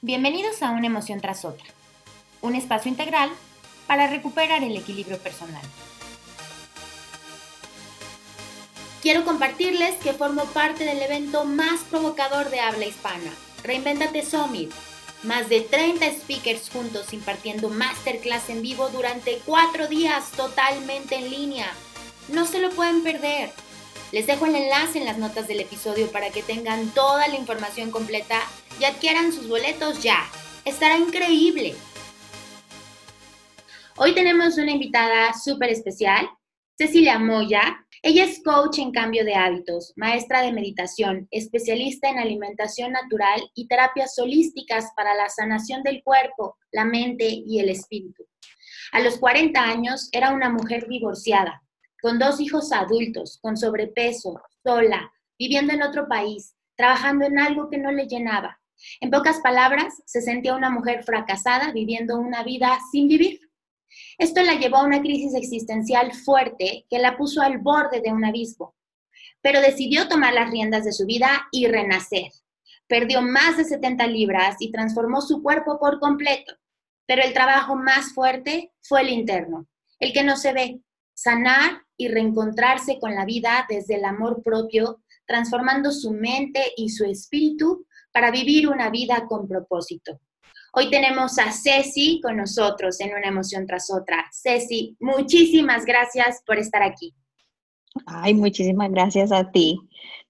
Bienvenidos a Una emoción tras otra, un espacio integral para recuperar el equilibrio personal. Quiero compartirles que formo parte del evento más provocador de habla hispana, Reinventate Summit. Más de 30 speakers juntos impartiendo masterclass en vivo durante cuatro días totalmente en línea. No se lo pueden perder. Les dejo el enlace en las notas del episodio para que tengan toda la información completa y adquieran sus boletos ya. Estará increíble. Hoy tenemos una invitada súper especial, Cecilia Moya. Ella es coach en cambio de hábitos, maestra de meditación, especialista en alimentación natural y terapias holísticas para la sanación del cuerpo, la mente y el espíritu. A los 40 años era una mujer divorciada, con dos hijos adultos, con sobrepeso, sola, viviendo en otro país, trabajando en algo que no le llenaba. En pocas palabras, se sentía una mujer fracasada viviendo una vida sin vivir. Esto la llevó a una crisis existencial fuerte que la puso al borde de un abismo, pero decidió tomar las riendas de su vida y renacer. Perdió más de 70 libras y transformó su cuerpo por completo, pero el trabajo más fuerte fue el interno, el que no se ve, sanar y reencontrarse con la vida desde el amor propio, transformando su mente y su espíritu para vivir una vida con propósito. Hoy tenemos a Ceci con nosotros en una emoción tras otra. Ceci, muchísimas gracias por estar aquí. Ay, muchísimas gracias a ti.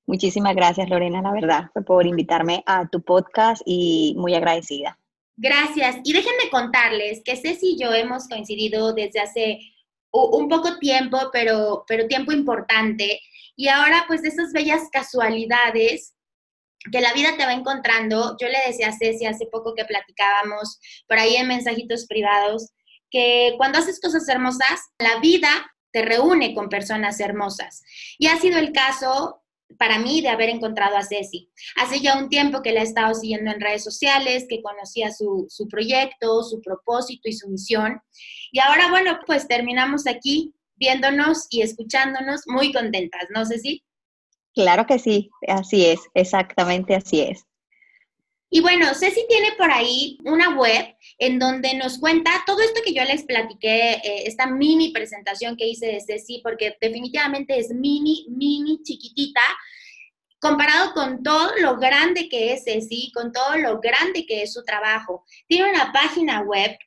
Muchísimas gracias, Lorena, la verdad, por invitarme a tu podcast y muy agradecida. Gracias. Y déjenme contarles que Ceci y yo hemos coincidido desde hace un poco tiempo, pero, pero tiempo importante. Y ahora, pues, de esas bellas casualidades que la vida te va encontrando. Yo le decía a Ceci hace poco que platicábamos por ahí en mensajitos privados, que cuando haces cosas hermosas, la vida te reúne con personas hermosas. Y ha sido el caso para mí de haber encontrado a Ceci. Hace ya un tiempo que la he estado siguiendo en redes sociales, que conocía su, su proyecto, su propósito y su misión. Y ahora, bueno, pues terminamos aquí viéndonos y escuchándonos muy contentas, ¿no, Ceci? Claro que sí, así es, exactamente así es. Y bueno, Ceci tiene por ahí una web en donde nos cuenta todo esto que yo les platiqué, eh, esta mini presentación que hice de Ceci, porque definitivamente es mini, mini chiquitita, comparado con todo lo grande que es Ceci, con todo lo grande que es su trabajo. Tiene una página web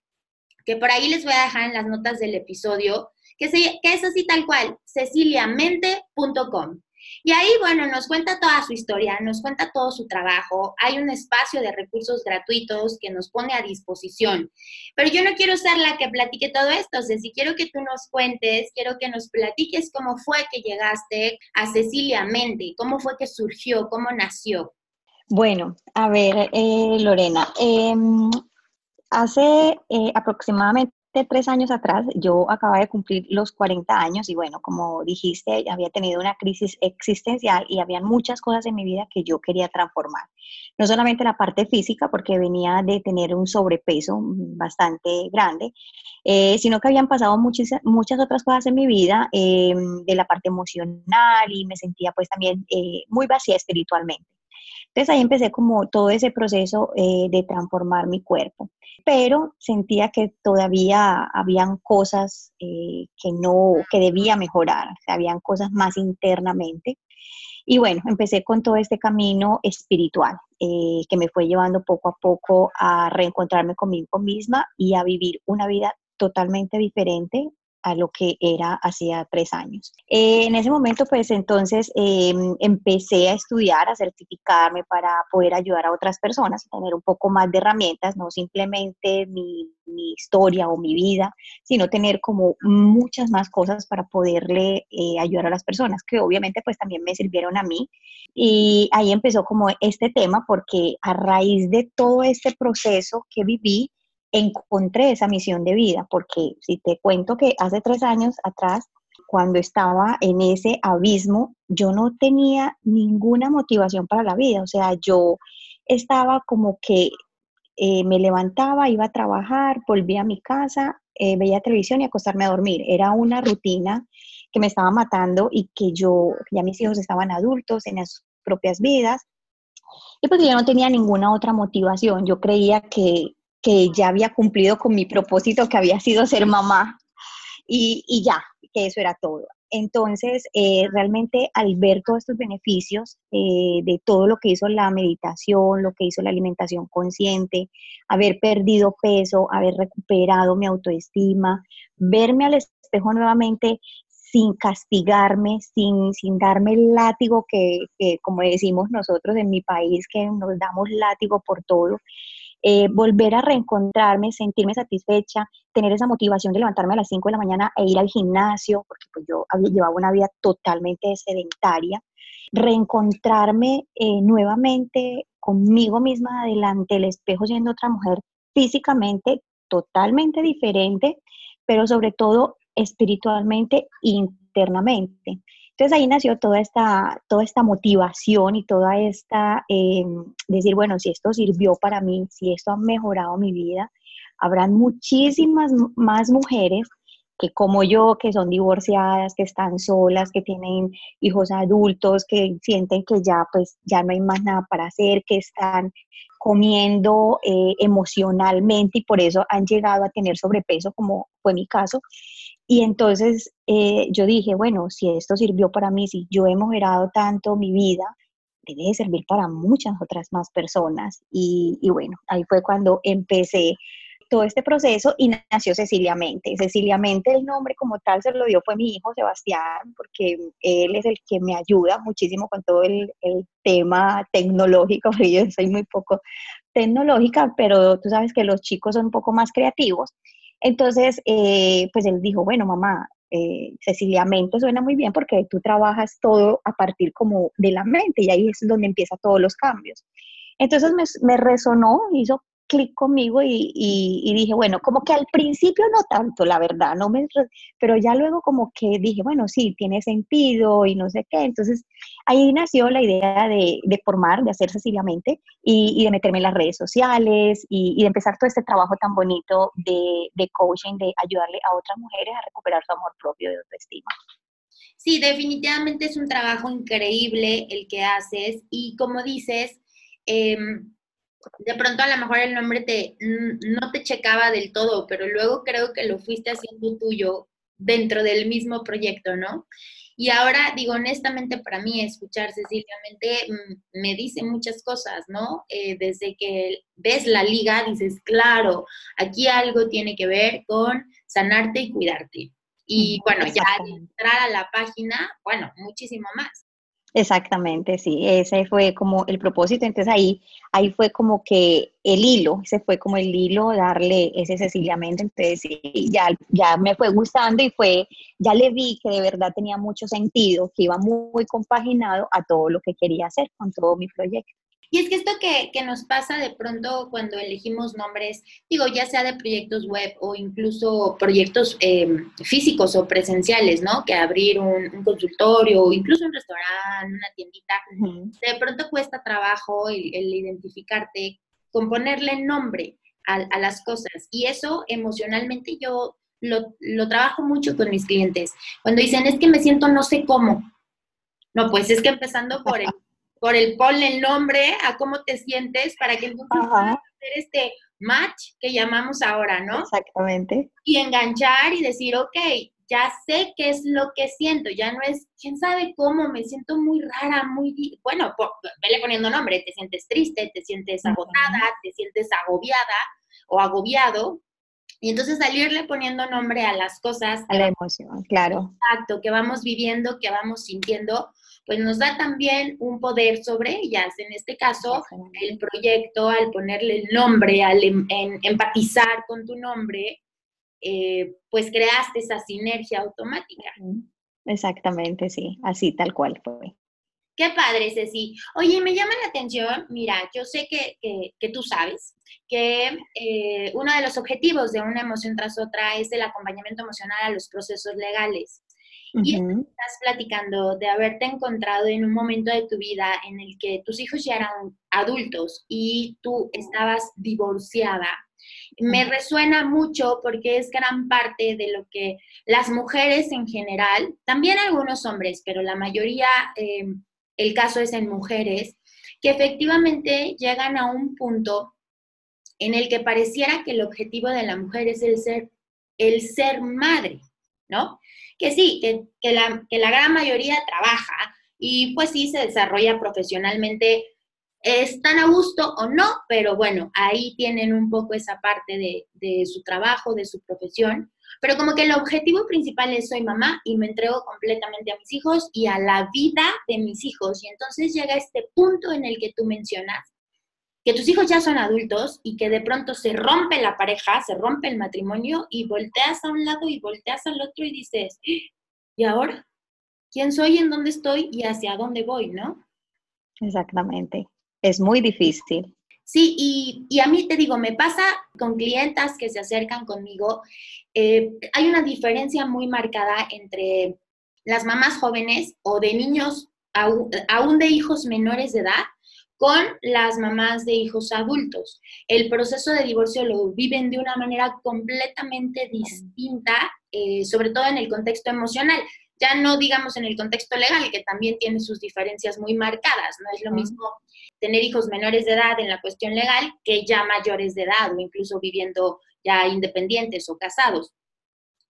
que por ahí les voy a dejar en las notas del episodio, que, que es así tal cual, ceciliamente.com. Y ahí, bueno, nos cuenta toda su historia, nos cuenta todo su trabajo. Hay un espacio de recursos gratuitos que nos pone a disposición. Pero yo no quiero ser la que platique todo esto, si quiero que tú nos cuentes, quiero que nos platiques cómo fue que llegaste a Cecilia Mente, cómo fue que surgió, cómo nació. Bueno, a ver, eh, Lorena, em, hace eh, aproximadamente tres años atrás, yo acababa de cumplir los 40 años y bueno, como dijiste, había tenido una crisis existencial y había muchas cosas en mi vida que yo quería transformar. No solamente la parte física, porque venía de tener un sobrepeso bastante grande, eh, sino que habían pasado muchas, otras cosas en mi vida eh, de la parte emocional y me sentía pues también eh, muy vacía espiritualmente. Entonces ahí empecé como todo ese proceso eh, de transformar mi cuerpo, pero sentía que todavía habían cosas eh, que no, que debía mejorar, habían cosas más internamente. Y bueno, empecé con todo este camino espiritual eh, que me fue llevando poco a poco a reencontrarme conmigo misma y a vivir una vida totalmente diferente a lo que era hacía tres años. Eh, en ese momento, pues entonces em, empecé a estudiar, a certificarme para poder ayudar a otras personas, tener un poco más de herramientas, no simplemente mi, historia o mi vida, sino tener como muchas más cosas para poderle eh, ayudar a las personas, que obviamente pues también me sirvieron a mí. Y ahí empezó como este tema, porque a raíz de todo este proceso que viví, encontré esa misión de vida, porque si te cuento que hace tres años atrás, cuando estaba en ese abismo, yo no tenía ninguna motivación para la vida, o sea, yo estaba como que eh, me levantaba, iba a trabajar, volvía a mi casa, eh, veía televisión y acostarme a dormir. Era una rutina que me estaba matando y que yo, ya mis hijos estaban adultos, en sus propias vidas, Y pues yo no tenía ninguna otra motivación. Yo creía que, que ya había cumplido con mi propósito, que había sido ser mamá. Y, y ya, que eso era todo. Entonces, eh, realmente al ver todos estos beneficios eh, de todo lo que hizo la meditación, lo que hizo la alimentación consciente, haber perdido peso, haber recuperado mi autoestima, verme al espejo nuevamente sin castigarme, sin, sin darme el látigo que, que, como decimos nosotros en mi país, que nos damos látigo por todo, eh, volver a reencontrarme, sentirme satisfecha, tener esa motivación de levantarme a las 5 de la mañana e ir al gimnasio, porque pues yo llevado una vida totalmente sedentaria, reencontrarme eh, nuevamente conmigo misma delante del espejo siendo otra mujer físicamente totalmente diferente, pero sobre todo espiritualmente internamente. Entonces ahí nació toda esta, toda esta motivación y toda esta, eh, decir, bueno, si esto sirvió para mí, si esto ha mejorado mi vida, habrán muchísimas más mujeres que como yo, que son divorciadas, que están solas, que tienen hijos adultos, que sienten que ya pues ya no hay más nada para hacer, que están comiendo eh, emocionalmente y por eso han llegado a tener sobrepeso, como fue mi caso. Y entonces eh, yo dije, bueno, si esto sirvió para mí, si yo he mejorado tanto mi vida, debe servir para muchas otras más personas. Y, y bueno, ahí fue cuando empecé todo este proceso y nació Cecilia Mente. Cecilia Mente, el nombre como tal se lo dio fue mi hijo Sebastián, porque él es el que me ayuda muchísimo con todo el, el tema tecnológico, porque yo soy muy poco tecnológica, pero tú sabes que los chicos son un poco más creativos. Entonces, eh, pues él dijo, bueno, mamá, eh, Cecilia Mente suena muy bien porque tú trabajas todo a partir como de la mente y ahí es donde empiezan todos los cambios. Entonces me, me resonó, hizo clic conmigo y, dije, bueno, como que al principio no tanto, la verdad, no me, pero ya luego como que dije, bueno, sí, tiene sentido y no sé qué. Entonces ahí nació la idea de, formar, de hacer sencillamente y, de meterme en las redes sociales y, de empezar todo este trabajo tan bonito de, de coaching, de ayudarle a otras mujeres a recuperar su amor propio de autoestima. Sí, definitivamente es un trabajo increíble el que haces y como dices, eh, de pronto a lo mejor el nombre te, no te checaba del todo, pero luego creo que lo fuiste haciendo tuyo dentro del mismo proyecto, ¿no? Y ahora, digo, honestamente, para mí escuchar Cecilia mm, me dice muchas cosas, ¿no? Eh, desde que ves la liga, dices, claro, aquí algo tiene que ver con sanarte y cuidarte. Y bueno, ya al entrar a la página, bueno, muchísimo más. Exactamente, sí, ese fue como el propósito. Entonces ahí, ahí fue como que el hilo, ese fue como el hilo, darle ese sencillamente. Entonces sí, ya, ya me fue gustando y fue, ya le vi que de verdad tenía mucho sentido, que iba muy compaginado a todo lo que quería hacer con todo mi proyecto. Y es que esto que, nos pasa de pronto cuando elegimos nombres, digo, ya sea de proyectos web o incluso proyectos eh, físicos o presenciales, ¿no? Que abrir un, consultorio o incluso un restaurante, una tiendita, de pronto cuesta trabajo el, identificarte con ponerle nombre a, las cosas. Y eso emocionalmente yo lo, lo trabajo mucho con mis clientes. Cuando dicen, es que me siento no sé cómo. No, pues es que empezando por el por el ponle el nombre a cómo te sientes para que entonces puedas hacer este match que llamamos ahora, ¿no? Exactamente. Y enganchar y decir, ok, ya sé qué es lo que siento, ya no es, quién sabe cómo, me siento muy rara, muy, bueno, vele poniendo nombre, te sientes triste, te sientes agotada, te sientes agobiada o agobiado, y entonces salirle poniendo nombre a las cosas. A la emoción, claro. Exacto, que vamos viviendo, que vamos sintiendo, pues nos da también un poder sobre ellas. En este caso, el proyecto, al ponerle el nombre, al em, empatizar con tu nombre, eh, pues creaste esa sinergia automática. Exactamente, sí, así tal cual fue. Qué padre, Ceci. Oye, me llama la atención, mira, yo sé que, que, tú sabes que eh, uno de los objetivos de una emoción tras otra es el acompañamiento emocional a los procesos legales. Y estás platicando de haberte encontrado en un momento de tu vida en el que tus hijos ya eran adultos y tú estabas divorciada. Me resuena mucho porque es gran parte de lo que las mujeres en general, también algunos hombres, pero la mayoría, eh, el caso es en mujeres, que efectivamente llegan a un punto en el que pareciera que el objetivo de la mujer es el ser, el ser madre, ¿no? Que sí, que, la, que la gran mayoría trabaja y pues sí se desarrolla profesionalmente están a gusto o no, pero bueno, ahí tienen un poco esa parte de, de, su trabajo, de su profesión. Pero como que el objetivo principal es soy mamá y me entrego completamente a mis hijos y a la vida de mis hijos. Y entonces llega este punto en el que tú mencionas que tus hijos ya son adultos y que de pronto se rompe la pareja, se rompe el matrimonio y volteas a un lado y volteas al otro y dices, ¿y ahora? ¿Quién soy, en dónde estoy y hacia dónde voy, no? Exactamente. Es muy difícil. Sí, y, y, a mí te digo, me pasa con clientas que se acercan conmigo, eh, hay una diferencia muy marcada entre las mamás jóvenes o de niños, aún de hijos menores de edad, con las mamás de hijos adultos. El proceso de divorcio lo viven de una manera completamente distinta, eh, sobre todo en el contexto emocional. Ya no digamos en el contexto legal, que también tiene sus diferencias muy marcadas. No es lo mismo tener hijos menores de edad en la cuestión legal que ya mayores de edad o incluso viviendo ya independientes o casados.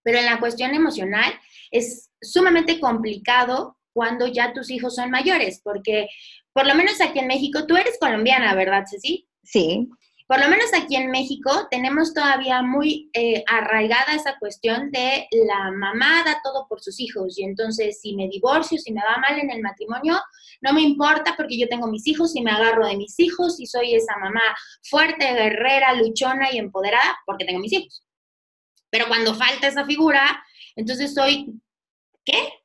Pero en la cuestión emocional es sumamente complicado cuando ya tus hijos son mayores, porque por lo menos aquí en México, tú eres colombiana, ¿verdad, Ceci? Sí por lo menos aquí en México tenemos todavía muy eh, arraigada esa cuestión de la mamá da todo por sus hijos y entonces si me divorcio, si me va mal en el matrimonio, no me importa porque yo tengo mis hijos y me agarro de mis hijos y soy esa mamá fuerte, guerrera, luchona y empoderada porque tengo mis hijos. Pero cuando falta esa figura, entonces soy, ¿qué?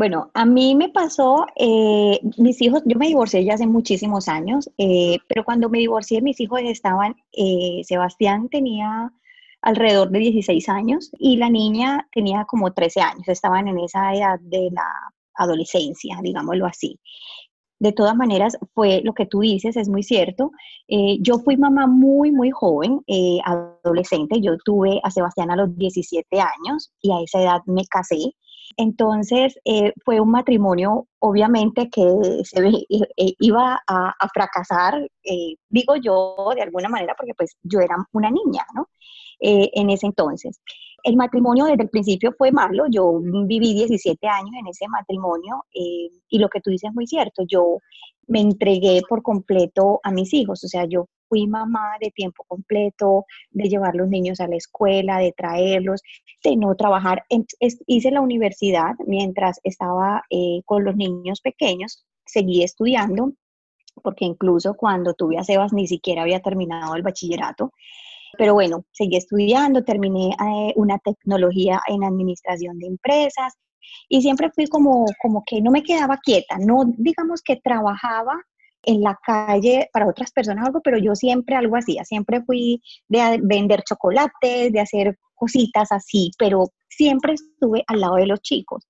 Bueno, a mí me pasó, eh, mis hijos, yo me divorcié ya hace muchísimos años, eh, pero cuando me divorcié mis hijos estaban, eh, Sebastián tenía alrededor de 16 años y la niña tenía como 13 años, estaban en esa edad de la adolescencia, digámoslo así. De todas maneras, fue lo que tú dices, es muy cierto. yo fui mamá muy, muy joven, adolescente. Yo tuve a Sebastián a los 17 años y a esa edad me casé. Entonces, eh, fue un matrimonio, obviamente, que se eh, iba a, fracasar, eh, digo yo de alguna manera, porque pues yo era una niña, ¿no? en ese entonces. El matrimonio desde el principio fue malo, yo viví 17 años en ese matrimonio y lo que tú dices es muy cierto, yo me entregué por completo a mis hijos, o sea, yo fui mamá de tiempo completo, de llevar los niños a la escuela, de traerlos, de no trabajar. Hice la universidad mientras estaba eh, con los niños pequeños, seguí estudiando, porque incluso cuando tuve a Sebas ni siquiera había terminado el bachillerato. Pero bueno, seguí estudiando, terminé eh, una tecnología en administración de empresas y siempre fui como, como que no me quedaba quieta, no digamos que trabajaba en la calle para otras personas algo, pero yo siempre algo hacía, siempre fui de vender chocolates, de hacer cositas así, pero siempre estuve al lado de los chicos.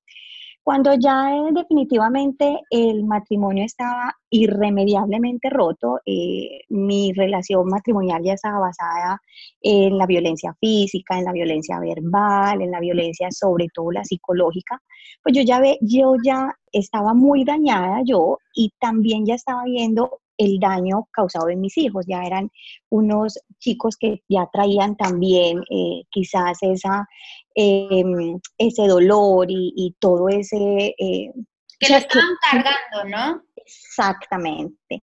Cuando ya eh, definitivamente el matrimonio estaba irremediablemente roto, eh, mi relación matrimonial ya estaba basada en la violencia física, en la violencia verbal, en la violencia sobre todo la psicológica, pues yo ya, ve, yo ya estaba muy dañada yo y también ya estaba viendo el daño causado en mis hijos. Ya eran unos chicos que ya traían también eh, quizás esa, em, ese dolor y, todo ese... Eh, que lo estaban cargando, ¿no? Exactamente.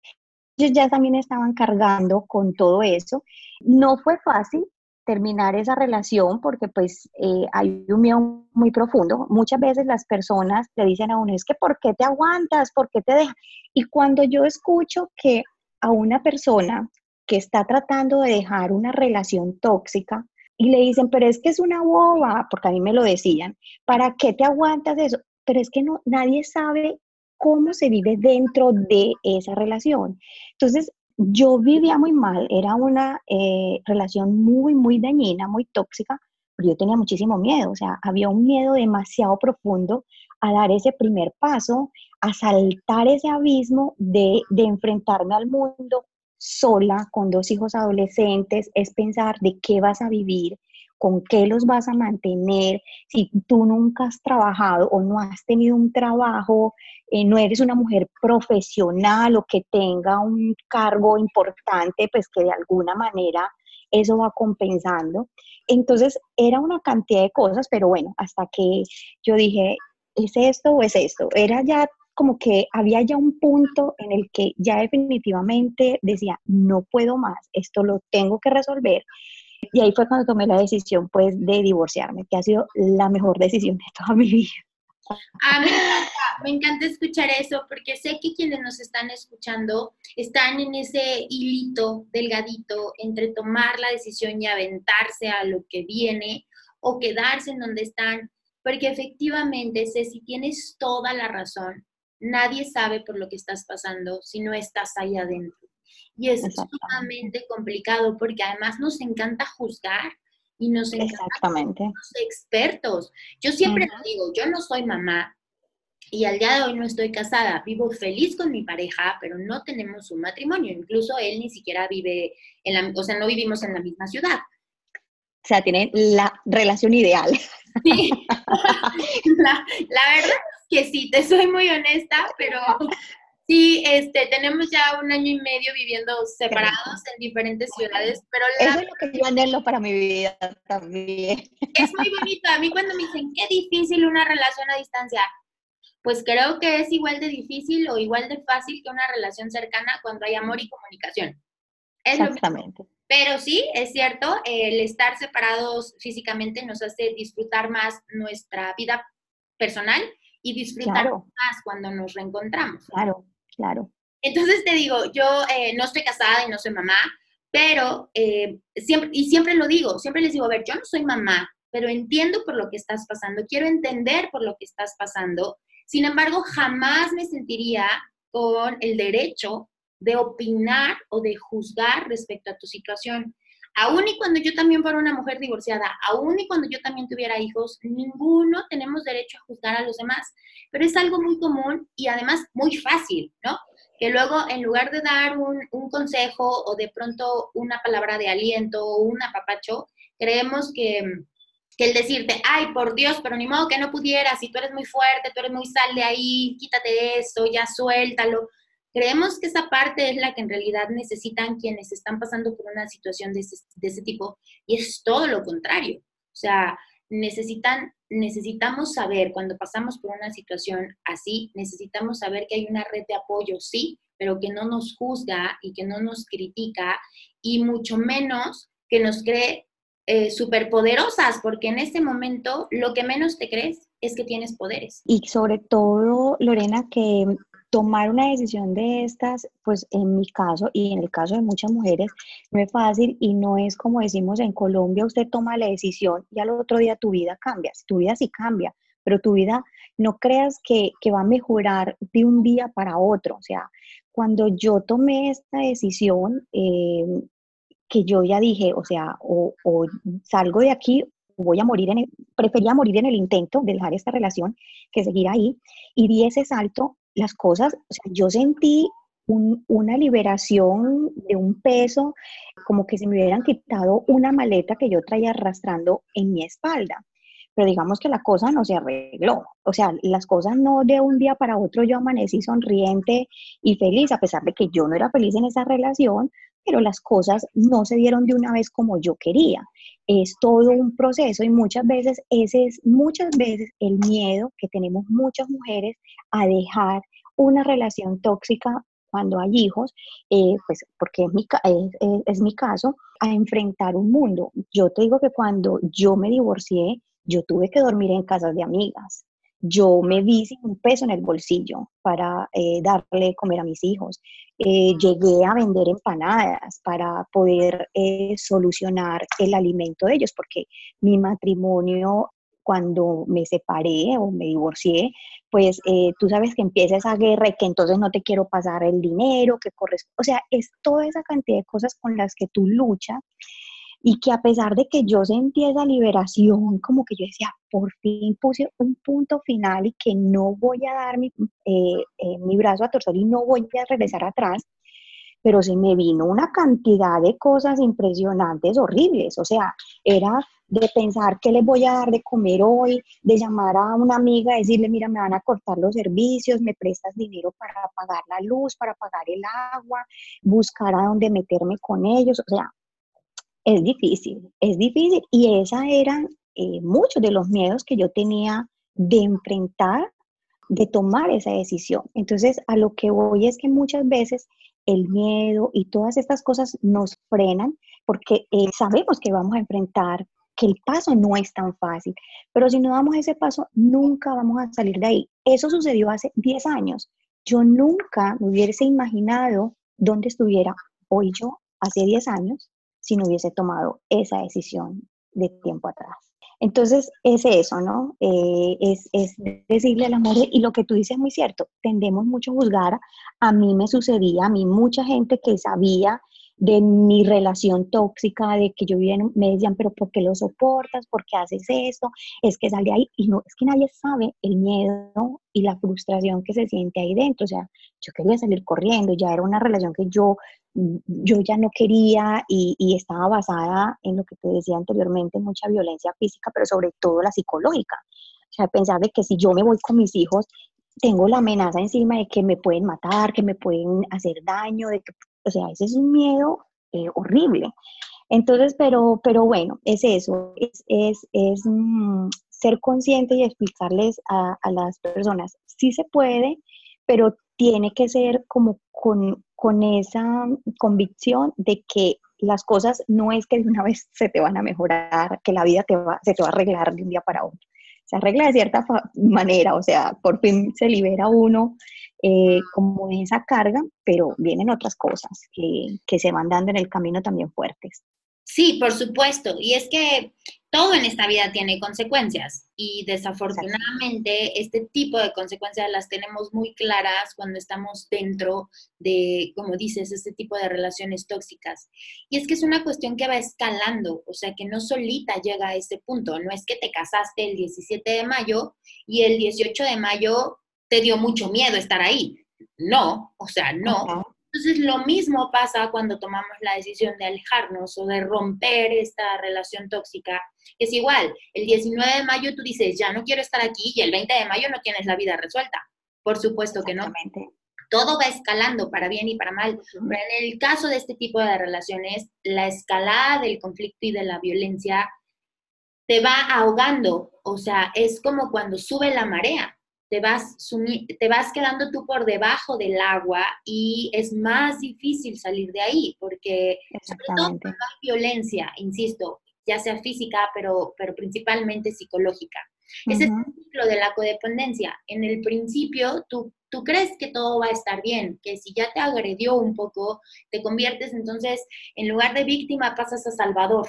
Ellos ya también estaban cargando con todo eso. No fue fácil, terminar esa relación porque pues eh, hay un miedo muy profundo. Muchas veces las personas le dicen a uno, es que ¿por qué te aguantas? ¿Por qué te dejas? Y cuando yo escucho que a una persona que está tratando de dejar una relación tóxica y le dicen, pero es que es una boba, porque a mí me lo decían, ¿para qué te aguantas eso? Pero es que no, nadie sabe cómo se vive dentro de esa relación. Entonces, yo vivía muy mal, era una eh, relación muy, muy dañina, muy tóxica, pero yo tenía muchísimo miedo, o sea, había un miedo demasiado profundo a dar ese primer paso, a saltar ese abismo de, de enfrentarme al mundo sola, con dos hijos adolescentes, es pensar de qué vas a vivir, con qué los vas a mantener, si tú nunca has trabajado o no has tenido un trabajo, eh, no eres una mujer profesional o que tenga un cargo importante, pues que de alguna manera eso va compensando. Entonces era una cantidad de cosas, pero bueno, hasta que yo dije, ¿es esto o es esto? Era ya como que había ya un punto en el que ya definitivamente decía, no puedo más, esto lo tengo que resolver. Y ahí fue cuando tomé la decisión, pues, de divorciarme, que ha sido la mejor decisión de toda mi vida. A mí me encanta, escuchar eso porque sé que quienes nos están escuchando están en ese hilito delgadito entre tomar la decisión y aventarse a lo que viene o quedarse en donde están, porque efectivamente, si tienes toda la razón. Nadie sabe por lo que estás pasando si no estás ahí adentro. Y es sumamente complicado porque además nos encanta juzgar y nos encanta Exactamente. expertos. Yo siempre digo, yo no soy mamá y al día de hoy no estoy casada, vivo feliz con mi pareja, pero no tenemos un matrimonio, incluso él ni siquiera vive en la, o sea, no vivimos en la misma ciudad. O sea, tiene la relación ideal. Sí, la, la verdad es que sí, te soy muy honesta, pero Sí, este, tenemos ya un año y medio viviendo separados en diferentes ciudades, pero Eso es lo que yo anhelo para mi vida también. Es muy bonito. A mí cuando me dicen, qué difícil una relación a distancia, pues creo que es igual de difícil o igual de fácil que una relación cercana cuando hay amor y comunicación. Exactamente. Pero sí, es cierto, el estar separados físicamente nos hace disfrutar más nuestra vida personal y disfrutar más cuando nos reencontramos. Claro. Claro. Entonces te digo, yo eh, no estoy casada y no soy mamá, pero eh, siempre, y siempre lo digo, siempre les digo, a ver, yo no soy mamá, pero entiendo por lo que estás pasando, quiero entender por lo que estás pasando. Sin embargo, jamás me sentiría con el derecho de opinar o de juzgar respecto a tu situación. Aún y cuando yo también fuera una mujer divorciada, aún y cuando yo también tuviera hijos, ninguno tenemos derecho a juzgar a los demás. Pero es algo muy común y además muy fácil, ¿no? Que luego en lugar de dar un, consejo o de pronto una palabra de aliento o un apapacho, creemos que, el decirte, ay, por Dios, pero ni modo que no pudieras, si tú eres muy fuerte, tú eres muy sal de ahí, quítate eso, ya suéltalo Creemos que esa parte es la que en realidad necesitan quienes están pasando por una situación de ese, tipo y es todo lo contrario. O sea, necesitan, necesitamos saber cuando pasamos por una situación así, necesitamos saber que hay una red de apoyo, sí, pero que no nos juzga y que no nos critica y mucho menos que nos cree eh, superpoderosas, porque en este momento lo que menos te crees es que tienes poderes. Y sobre todo, Lorena, que tomar una decisión de estas, pues en mi caso y en el caso de muchas mujeres, no es fácil y no es como decimos en Colombia, usted toma la decisión y al otro día tu vida cambia. Tu vida sí cambia, pero tu vida no creas que, va a mejorar de un día para otro. O sea, cuando yo tomé esta decisión, eh, que yo ya dije, o sea, o, salgo de aquí voy a morir en prefería morir en el intento de dejar esta relación que seguir ahí y di ese salto las cosas, o sea, yo sentí una liberación de un peso, como que se me hubieran quitado una maleta que yo traía arrastrando en mi espalda. Pero digamos que la cosa no se arregló. O sea, las cosas no de un día para otro yo amanecí sonriente y feliz, a pesar de que yo no era feliz en esa relación, pero las cosas no se dieron de una vez como yo quería. Es todo un proceso y muchas veces ese es muchas veces el miedo que tenemos muchas mujeres a dejar una relación tóxica cuando hay hijos, eh, pues porque es mi, es mi caso, a enfrentar un mundo. Yo te digo que cuando yo me divorcié, yo tuve que dormir en casas de amigas, yo me vi sin un peso en el bolsillo para eh, darle comer a mis hijos. Eh, llegué a vender empanadas para poder eh, solucionar el alimento de ellos, porque mi matrimonio, cuando me separé o me divorcié, pues tú sabes que empieza esa guerra y que entonces no te quiero pasar el dinero, que corresponde. O sea, es toda esa cantidad de cosas con las que tú luchas y que a pesar de que yo sentí esa liberación, como que yo decía, por fin puse un punto final y que no voy a dar mi, eh, eh, mi brazo a torcer y no voy a regresar atrás, pero se me vino una cantidad de cosas impresionantes, horribles, o sea, era de pensar qué les voy a dar de comer hoy, de llamar a una amiga, decirle, mira, me van a cortar los servicios, me prestas dinero para pagar la luz, para pagar el agua, buscar a dónde meterme con ellos, o sea, es difícil, es difícil y esos eran eh, muchos de los miedos que yo tenía de enfrentar, de tomar esa decisión. Entonces, a lo que voy es que muchas veces el miedo y todas estas cosas nos frenan porque eh, sabemos que vamos a enfrentar que el paso no es tan fácil, pero si no damos ese paso, nunca vamos a salir de ahí. Eso sucedió hace 10 años. Yo nunca me hubiese imaginado dónde estuviera hoy yo hace 10 años si no hubiese tomado esa decisión de tiempo atrás. Entonces, es eso, ¿no? Eh, es, es, decirle al amor, y lo que tú dices es muy cierto, tendemos mucho a juzgar, a mí me sucedía, a mí mucha gente que sabía de mi relación tóxica, de que yo vivía, me decían, pero ¿por qué lo soportas? ¿Por qué haces esto? Es que sale ahí, y no, es que nadie sabe el miedo y la frustración que se siente ahí dentro, o sea, yo quería salir corriendo, ya era una relación que yo, yo ya no quería y, estaba basada en lo que te decía anteriormente, mucha violencia física, pero sobre todo la psicológica. O sea, pensar de que si yo me voy con mis hijos, tengo la amenaza encima de que me pueden matar, que me pueden hacer daño, de que o sea, ese es un miedo eh, horrible. Entonces, pero, pero bueno, es eso, es, es, es mm, ser consciente y explicarles a, a, las personas, sí se puede, pero tiene que ser como con, con esa convicción de que las cosas no es que de una vez se te van a mejorar, que la vida te va, se te va a arreglar de un día para otro. Se arregla de cierta manera, o sea, por fin se libera uno eh, como esa carga, pero vienen otras cosas que, que se van dando en el camino también fuertes. Sí, por supuesto. Y es que todo en esta vida tiene consecuencias y desafortunadamente este tipo de consecuencias las tenemos muy claras cuando estamos dentro de, como dices, este tipo de relaciones tóxicas. Y es que es una cuestión que va escalando, o sea, que no solita llega a este punto. No es que te casaste el 17 de mayo y el 18 de mayo te dio mucho miedo estar ahí. No, o sea, no. Entonces lo mismo pasa cuando tomamos la decisión de alejarnos o de romper esta relación tóxica. Es igual, el 19 de mayo tú dices, ya no quiero estar aquí y el 20 de mayo no tienes la vida resuelta. Por supuesto que no. Todo va escalando para bien y para mal. Pero en el caso de este tipo de relaciones, la escalada del conflicto y de la violencia te va ahogando. O sea, es como cuando sube la marea te vas, te vas quedando tú por debajo del agua y es más difícil salir de ahí, porque sobre todo cuando hay violencia, insisto, ya sea física, pero, pero principalmente psicológica. Ese es el ciclo de la codependencia. En el principio, tú, tú crees que todo va a estar bien, que si ya te agredió un poco, te conviertes entonces, en lugar de víctima, pasas a salvador.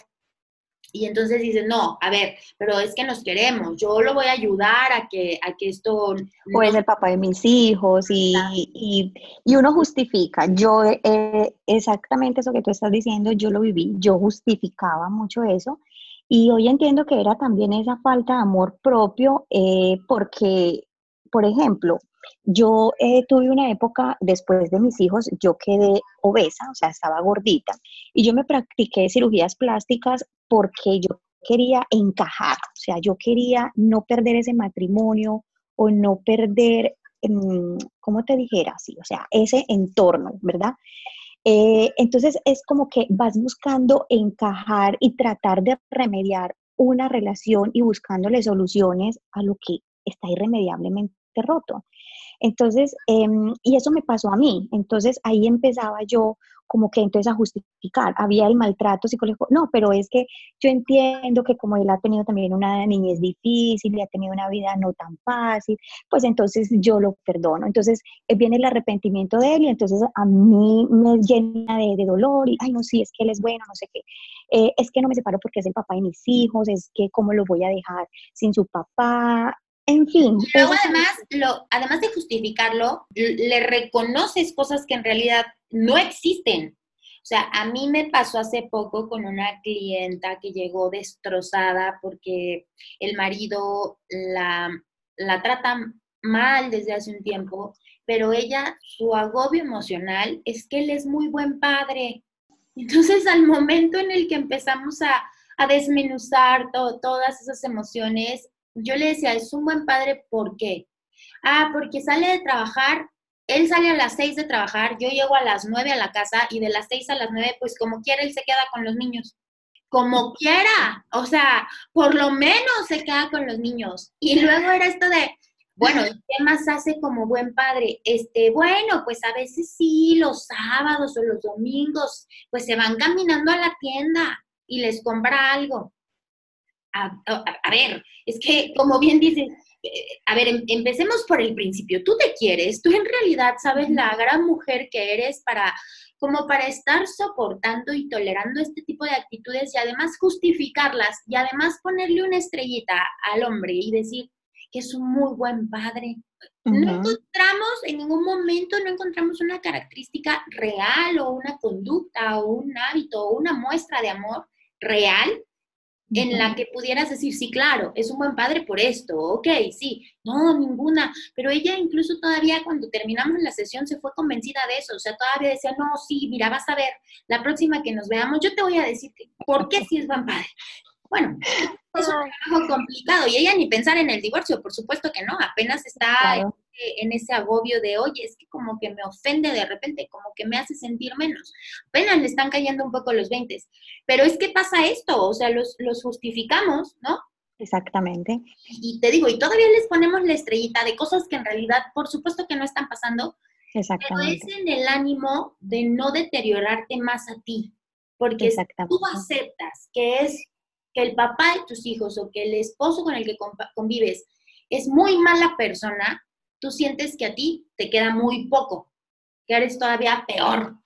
Y entonces dices, no, a ver, pero es que nos queremos, yo lo voy a ayudar a que, a que esto... O es el papá de mis hijos y, y, y uno justifica. Yo, eh, exactamente eso que tú estás diciendo, yo lo viví, yo justificaba mucho eso. Y hoy entiendo que era también esa falta de amor propio, eh, porque, por ejemplo, yo eh, tuve una época después de mis hijos, yo quedé obesa, o sea, estaba gordita, y yo me practiqué cirugías plásticas porque yo quería encajar, o sea, yo quería no perder ese matrimonio o no perder, em, ¿cómo te dijera así? O sea, ese entorno, ¿verdad? Eh, entonces es como que vas buscando encajar y tratar de remediar una relación y buscándole soluciones a lo que está irremediablemente roto. Entonces, em, y eso me pasó a mí. Entonces ahí empezaba yo como que entonces a justificar. Había el maltrato psicológico. No, pero es que yo entiendo que como él ha tenido también una niñez difícil y ha tenido una vida no tan fácil, pues entonces yo lo perdono. Entonces eh, viene el arrepentimiento de él y entonces a mí me llena de, dolor y, ay, no, sí, es que él es bueno, no sé qué. Eh, es que no me separo porque es el papá de mis hijos, es que cómo lo voy a dejar sin su papá. En fin. Luego además, lo, además de justificarlo, le reconoces cosas que en realidad no existen. O sea, a mí me pasó hace poco con una clienta que llegó destrozada porque el marido la, la trata mal desde hace un tiempo, pero ella, su agobio emocional es que él es muy buen padre. Entonces, al momento en el que empezamos a, a desmenuzar todas esas emociones. Yo le decía, es un buen padre, ¿por qué? Ah, porque sale de trabajar, él sale a las seis de trabajar, yo llego a las nueve a la casa y de las seis a las nueve, pues como quiera, él se queda con los niños. Como quiera, o sea, por lo menos se queda con los niños. Y luego era esto de, bueno, ¿qué más hace como buen padre? Este, bueno, pues a veces sí, los sábados o los domingos, pues se van caminando a la tienda y les compra algo. A, ver, es que como bien dices, a ver, em, empecemos por el principio. Tú te quieres, tú en realidad sabes la gran mujer que eres para como para estar soportando y tolerando este tipo de actitudes y además justificarlas y además ponerle una estrellita al hombre y decir, que es un muy buen padre. No encontramos en ningún momento, no encontramos una característica real o una conducta o un hábito o una muestra de amor real en la que pudieras decir, sí, claro, es un buen padre por esto, ok, sí, no, ninguna, pero ella incluso todavía cuando terminamos la sesión se fue convencida de eso, o sea, todavía decía, no, sí, mira, vas a ver, la próxima que nos veamos, yo te voy a decir por qué sí es buen padre. Bueno, es un trabajo complicado y ella ni pensar en el divorcio, por supuesto que no, apenas está en, ese agobio de, oye, es que como que me ofende de repente, como que me hace sentir menos. Apenas le están cayendo un poco los 20. Pero es que pasa esto, o sea, los, los justificamos, ¿no? Exactamente. Y te digo, y todavía les ponemos la estrellita de cosas que en realidad, por supuesto que no están pasando, Exactamente. pero es en el ánimo de no deteriorarte más a ti. Porque tú aceptas que es que el papá de tus hijos o que el esposo con el que convives es muy mala persona, tú sientes que a ti te queda muy poco, que eres todavía peor.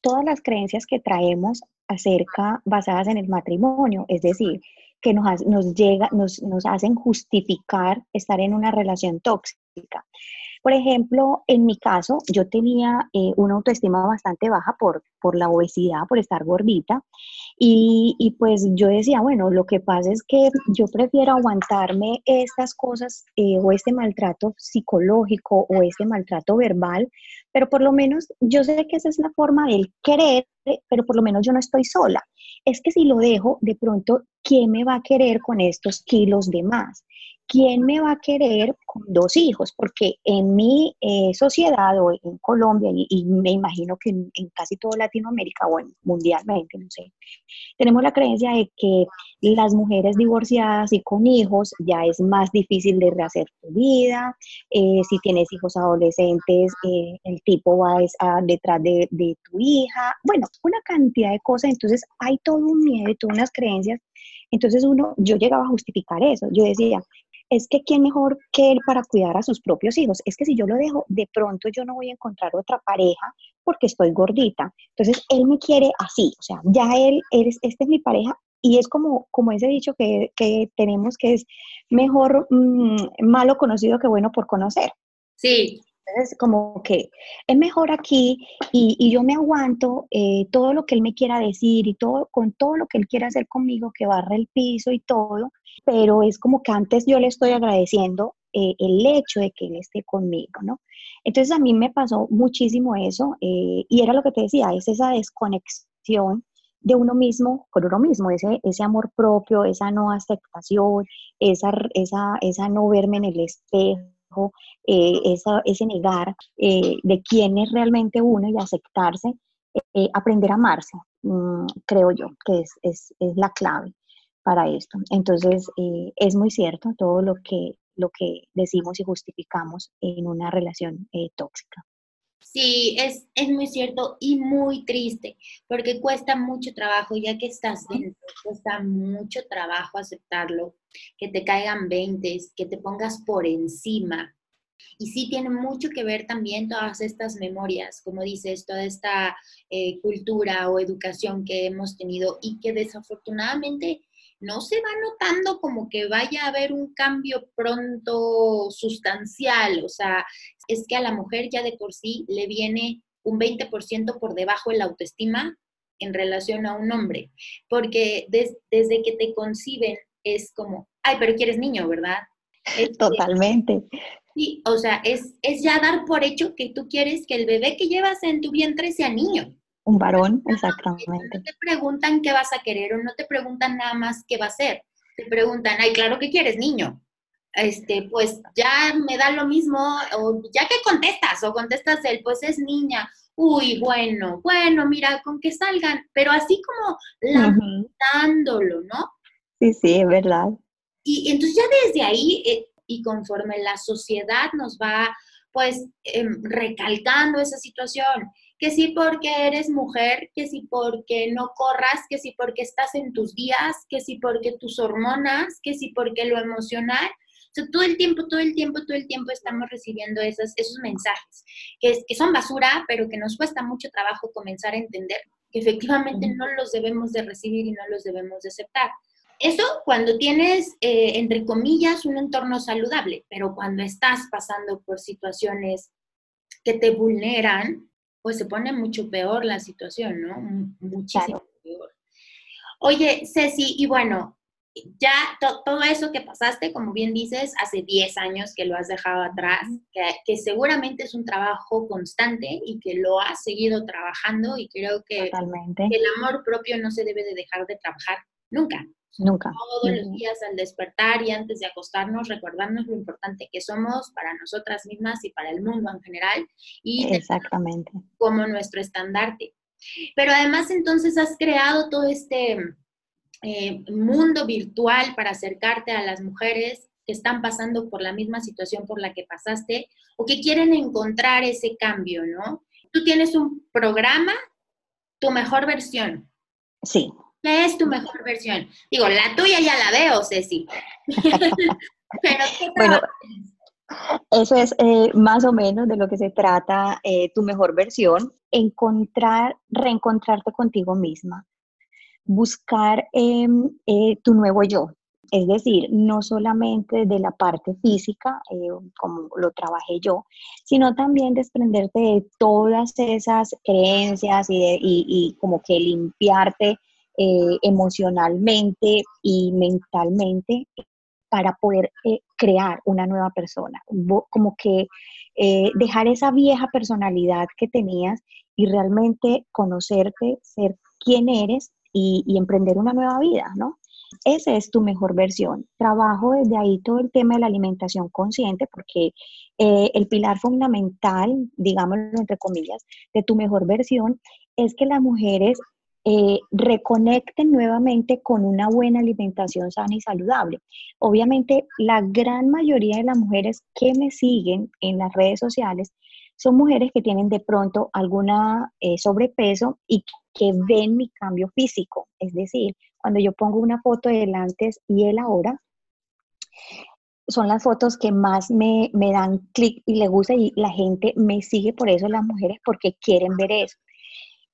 Todas las creencias que traemos acerca, basadas en el matrimonio, es decir, que nos, nos, llega, nos, nos hacen justificar estar en una relación tóxica. Por ejemplo, en mi caso, yo tenía eh, una autoestima bastante baja por, por la obesidad, por estar gordita. Y, y, pues yo decía, bueno, lo que pasa es que yo prefiero aguantarme estas cosas eh, o este maltrato psicológico o este maltrato verbal, pero por lo menos yo sé que esa es la forma del querer, pero por lo menos yo no estoy sola. Es que si lo dejo, de pronto, ¿quién me va a querer con estos kilos de más? ¿Quién me va a querer con dos hijos? Porque en mi eh, sociedad o en Colombia, y, me imagino que en, casi toda Latinoamérica o mundialmente, no sé, tenemos la creencia de que las mujeres divorciadas y con hijos ya es más difícil de rehacer tu vida. Eh, si tienes hijos adolescentes, eh, el tipo va a, detrás de, de tu hija. Bueno, una cantidad de cosas. Entonces hay todo un miedo, todas unas creencias entonces uno, yo llegaba a justificar eso. Yo decía, es que quién mejor que él para cuidar a sus propios hijos. Es que si yo lo dejo, de pronto yo no voy a encontrar otra pareja porque estoy gordita. Entonces, él me quiere así, o sea, ya él, eres, esta es mi pareja y es como, como ese dicho que, que tenemos que es mejor mm, malo conocido que bueno por conocer. Sí. Entonces, como que es mejor aquí y, yo me aguanto eh, todo lo que él me quiera decir y todo, con todo lo que él quiera hacer conmigo, que barre el piso y todo, pero es como que antes yo le estoy agradeciendo eh, el hecho de que él esté conmigo, ¿no? Entonces a mí me pasó muchísimo eso eh, y era lo que te decía, es esa desconexión de uno mismo con uno mismo, ese, ese amor propio, esa no aceptación, esa, esa, esa no verme en el espejo, eh, esa, ese negar de quién es realmente uno y aceptarse, aprender a amarse, mm, creo yo, que es, es, es la clave para esto. Entonces, eh, es muy cierto todo lo que, lo que decimos y justificamos en una relación eh, tóxica. Sí, es, es muy cierto y muy triste, porque cuesta mucho trabajo, ya que estás dentro, cuesta mucho trabajo aceptarlo, que te caigan veintes, que te pongas por encima. Y sí tiene mucho que ver también todas estas memorias, como dices, toda esta eh, cultura o educación que hemos tenido y que desafortunadamente no se va notando como que vaya a haber un cambio pronto sustancial, o sea, es que a la mujer ya de por sí le viene un 20% por debajo de la autoestima en relación a un hombre, porque desde que te conciben es como, ay, pero quieres niño, ¿verdad? Totalmente. Sí, o sea, es, es ya dar por hecho que tú quieres que el bebé que llevas en tu vientre sea niño. Un varón, exactamente. No te preguntan qué vas a querer o no te preguntan nada más qué va a ser. Te preguntan, ay, claro que quieres, niño. Este, pues ya me da lo mismo, o ya que contestas, o contestas él, pues es niña. Uy, bueno, bueno, mira, con que salgan, pero así como lamentándolo, ¿no? Sí, sí, es verdad. Y, entonces ya desde ahí, eh, y conforme la sociedad nos va, pues, em, recalcando esa situación, que sí porque eres mujer, que sí porque no corras, que sí porque estás en tus días, que sí porque tus hormonas, que sí porque lo emocional. O sea, todo el tiempo, todo el tiempo, todo el tiempo estamos recibiendo esos, esos mensajes, que, que son basura, pero que nos cuesta mucho trabajo comenzar a entender que efectivamente no los debemos de recibir y no los debemos de aceptar. Eso cuando tienes, eh, entre comillas, un entorno saludable, pero cuando estás pasando por situaciones que te vulneran, pues se pone mucho peor la situación, ¿no? Muchísimo peor. Oye, Ceci, y bueno, ya todo eso que pasaste, como bien dices, hace 10 años que lo has dejado atrás, que, seguramente es un trabajo constante y que lo has seguido trabajando y creo que, que el amor propio no se debe de dejar de trabajar nunca. Nunca. Todos los días al despertar y antes de acostarnos, recordarnos lo importante que somos para nosotras mismas y para el mundo en general. Y Exactamente. Como nuestro estandarte. Pero además entonces has creado todo este eh, mundo virtual para acercarte a las mujeres que están pasando por la misma situación por la que pasaste o que quieren encontrar ese cambio, ¿no? Tú tienes un programa, tu mejor versión. Sí, ¿Qué es tu mejor versión? Digo, la tuya ya la veo, Ceci. Pero bueno, eso es eh, más o menos de lo que se trata eh, tu mejor versión, encontrar, reencontrarte contigo misma, buscar em, eh, tu nuevo yo. Es decir, no solamente de la parte física, como lo trabajé yo, sino también desprenderte de todas esas creencias y, y como que limpiarte eh, emocionalmente y mentalmente para poder eh, crear una nueva persona, como que eh, dejar esa vieja personalidad que tenías y realmente conocerte, ser quien eres y, y emprender una nueva vida, ¿no? Esa es tu mejor versión. Trabajo desde ahí todo el tema de la alimentación consciente porque el pilar fundamental, digámoslo entre comillas, de tu mejor versión es que las mujeres eh, reconecten nuevamente con una buena alimentación sana y saludable. Obviamente, la gran mayoría de las mujeres que me siguen en las redes sociales son mujeres que tienen de pronto alguna eh, sobrepeso y que ven mi cambio físico. Es decir, cuando yo pongo una foto del antes y el ahora, son las fotos que más me, me dan clic y le gusta y la gente me sigue por eso, las mujeres, porque quieren ver eso.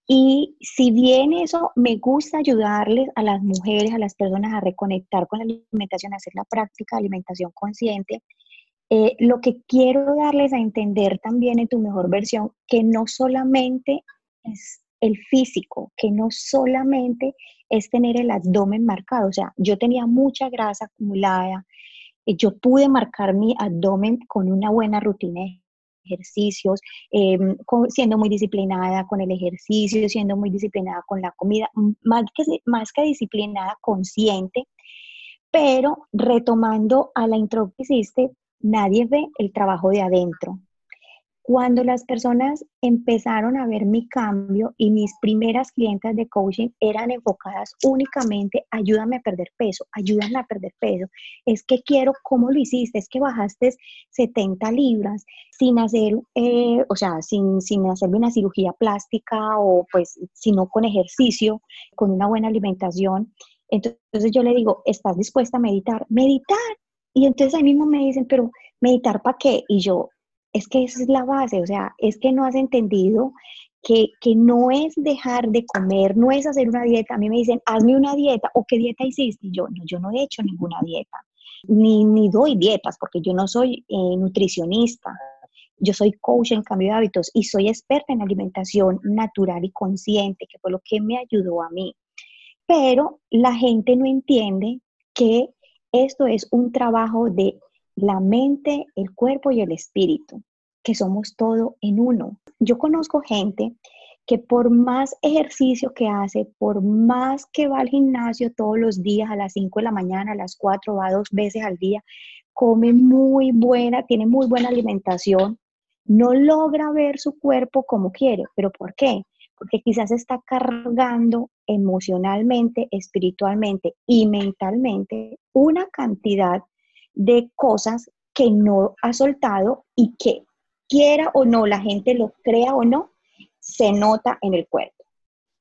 Y si bien eso me gusta ayudarles a las mujeres, a las personas a reconectar con la alimentación, a hacer la práctica de alimentación consciente, eh, lo que quiero darles a entender también en tu mejor versión, que no solamente es el físico, que no solamente es tener el abdomen marcado, o sea, yo tenía mucha grasa acumulada, yo pude marcar mi abdomen con una buena rutina ejercicios, em, siendo muy disciplinada con el ejercicio, siendo muy disciplinada con la comida, más que, más que disciplinada, consciente, pero retomando a la intro que hiciste, nadie ve el trabajo de adentro. Cuando las personas empezaron a ver mi cambio y mis primeras clientes de coaching eran enfocadas únicamente, ayúdame a perder peso, ayúdame a perder peso, es que quiero, ¿cómo lo hiciste? Es que bajaste 70 libras sin hacer, eh, o sea, sin, sin hacerme una cirugía plástica o pues, sino con ejercicio, con una buena alimentación. Entonces yo le digo, ¿estás dispuesta a meditar? Meditar. Y entonces ahí mismo me dicen, pero meditar para qué? Y yo, es que esa es la base, o sea, es que no has entendido que, no es dejar de comer, no es hacer una dieta. A mí me dicen, hazme una dieta, o qué dieta hiciste. Y yo, no, yo no he hecho ninguna dieta, ni, ni doy dietas, porque yo no soy eh, nutricionista. Yo soy coach en cambio de hábitos y soy experta en alimentación natural y consciente, que fue lo que me ayudó a mí. Pero la gente no entiende que esto es un trabajo de la mente, el cuerpo y el espíritu, que somos todo en uno. Yo conozco gente que por más ejercicio que hace, por más que va al gimnasio todos los días a las 5 de la mañana, a las 4, va dos veces al día, come muy buena, tiene muy buena alimentación, no logra ver su cuerpo como quiere. ¿Pero por qué? Porque quizás está cargando emocionalmente, espiritualmente y mentalmente una cantidad de cosas que no ha soltado y que quiera o no, la gente lo crea o no, se nota en el cuerpo.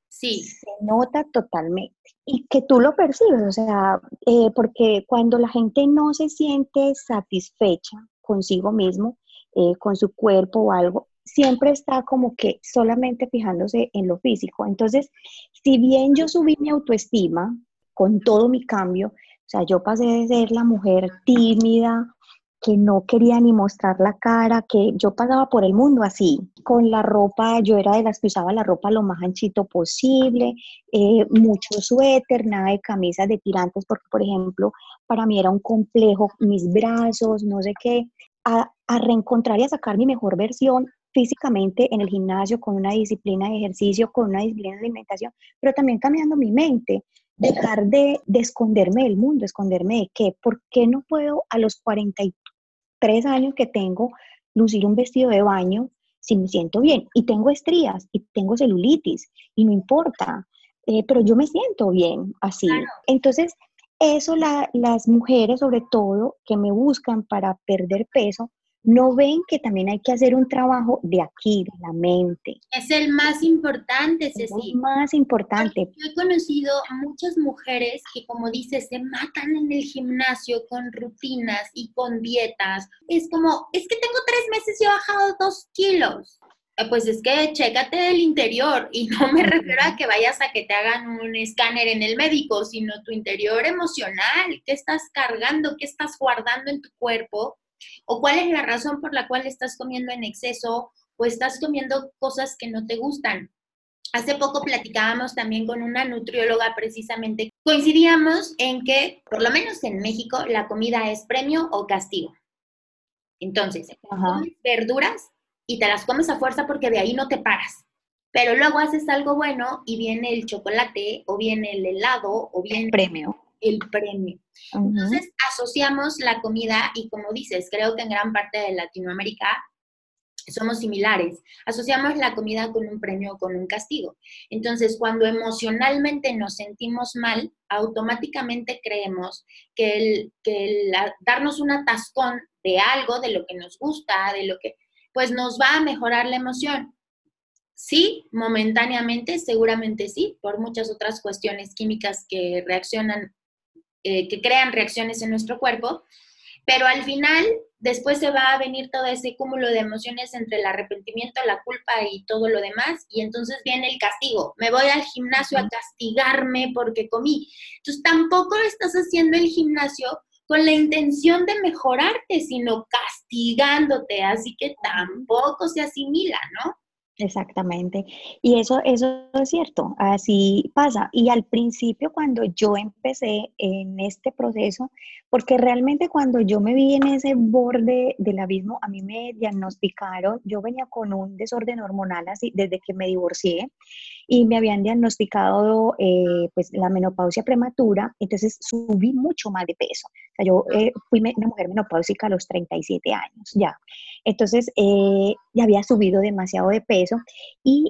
Sí. Se nota totalmente. Y que tú lo percibes, o sea, eh, porque cuando la gente no se siente satisfecha consigo mismo, eh, con su cuerpo o algo, siempre está como que solamente fijándose en lo físico. Entonces, si bien yo subí mi autoestima con todo mi cambio, sea, yo pasé de ser la mujer tímida, que no quería ni mostrar la cara, que yo pasaba por el mundo así, con la ropa, yo era de las que usaba la ropa lo más anchito posible, eh, mucho suéter, nada de camisas de tirantes, porque por ejemplo, para mí era un complejo mis brazos, no sé qué, a, a reencontrar y a sacar mi mejor versión físicamente en el gimnasio, con una disciplina de ejercicio, con una disciplina de alimentación, pero también cambiando mi mente, dejar de, de esconderme del mundo, esconderme de qué, ¿por qué no puedo a los 43 años que tengo lucir un vestido de baño si me siento bien? Y tengo estrías y tengo celulitis y no importa, eh, pero yo me siento bien así. Entonces, eso las mujeres sobre todo que me buscan para perder peso, no ven que también hay que hacer un trabajo de aquí, de la mente. Es el más importante, Ceci. Es el más importante. yo he conocido a muchas mujeres que, como dices, se matan en el gimnasio con rutinas y con dietas. Es como, es que tengo tres meses y he bajado dos kilos. Eh, pues es que chécate el interior y no me refiero a que vayas a que te hagan un escáner en el médico, sino tu interior emocional, qué estás cargando, qué estás guardando en tu cuerpo o cuál es la razón por la cual estás comiendo en exceso o estás comiendo cosas que no te gustan. Hace poco platicábamos también con una nutrióloga precisamente. Coincidíamos en que, por lo menos en México, la comida es premio o castigo. Entonces, comes verduras y te las comes a fuerza porque de ahí no te paras. Pero luego haces algo bueno y viene el chocolate o viene el helado o viene el premio. Entonces asociamos la comida y como dices, creo que en gran parte de Latinoamérica somos similares. Asociamos la comida con un premio o con un castigo. Entonces, cuando emocionalmente nos sentimos mal, automáticamente creemos que el, que darnos un atascón de algo, de lo que nos gusta, de lo que, pues nos va a mejorar la emoción. Sí, momentáneamente, seguramente sí, por muchas otras cuestiones químicas que reaccionan eh, que crean reacciones en nuestro cuerpo, pero al final después se va a venir todo ese cúmulo de emociones entre el arrepentimiento, la culpa y todo lo demás, y entonces viene el castigo. Me voy al gimnasio a castigarme porque comí. Entonces tampoco estás haciendo el gimnasio con la intención de mejorarte, sino castigándote, así que tampoco se asimila, ¿no? Exactamente. Y eso, eso es cierto, así pasa. Y al principio cuando yo empecé en este proceso, porque realmente cuando yo me vi en ese borde del abismo, a mí me diagnosticaron, yo venía con un desorden hormonal así desde que me divorcié y me habían diagnosticado eh, pues la menopausia prematura, entonces subí mucho más de peso. O sea, yo eh, fui una mujer menopáusica a los 37 años ya. Entonces eh, ya había subido demasiado de peso y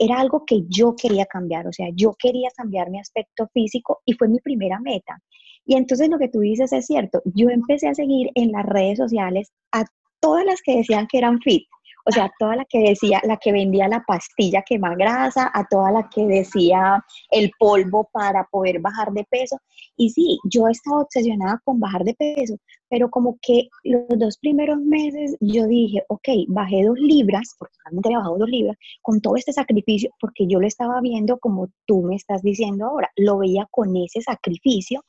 era algo que yo quería cambiar, o sea, yo quería cambiar mi aspecto físico y fue mi primera meta. Y entonces lo que tú dices es cierto, yo empecé a seguir en las redes sociales a todas las que decían que eran fit o sea, toda la que decía, la que vendía la pastilla quema grasa, a toda la que decía el polvo para poder bajar de peso. Y sí, yo he estado obsesionada con bajar de peso, pero como que los dos primeros meses yo dije, ok, bajé dos libras, porque realmente había bajado dos libras, con todo este sacrificio, porque yo lo estaba viendo como tú me estás diciendo ahora, lo veía con ese sacrificio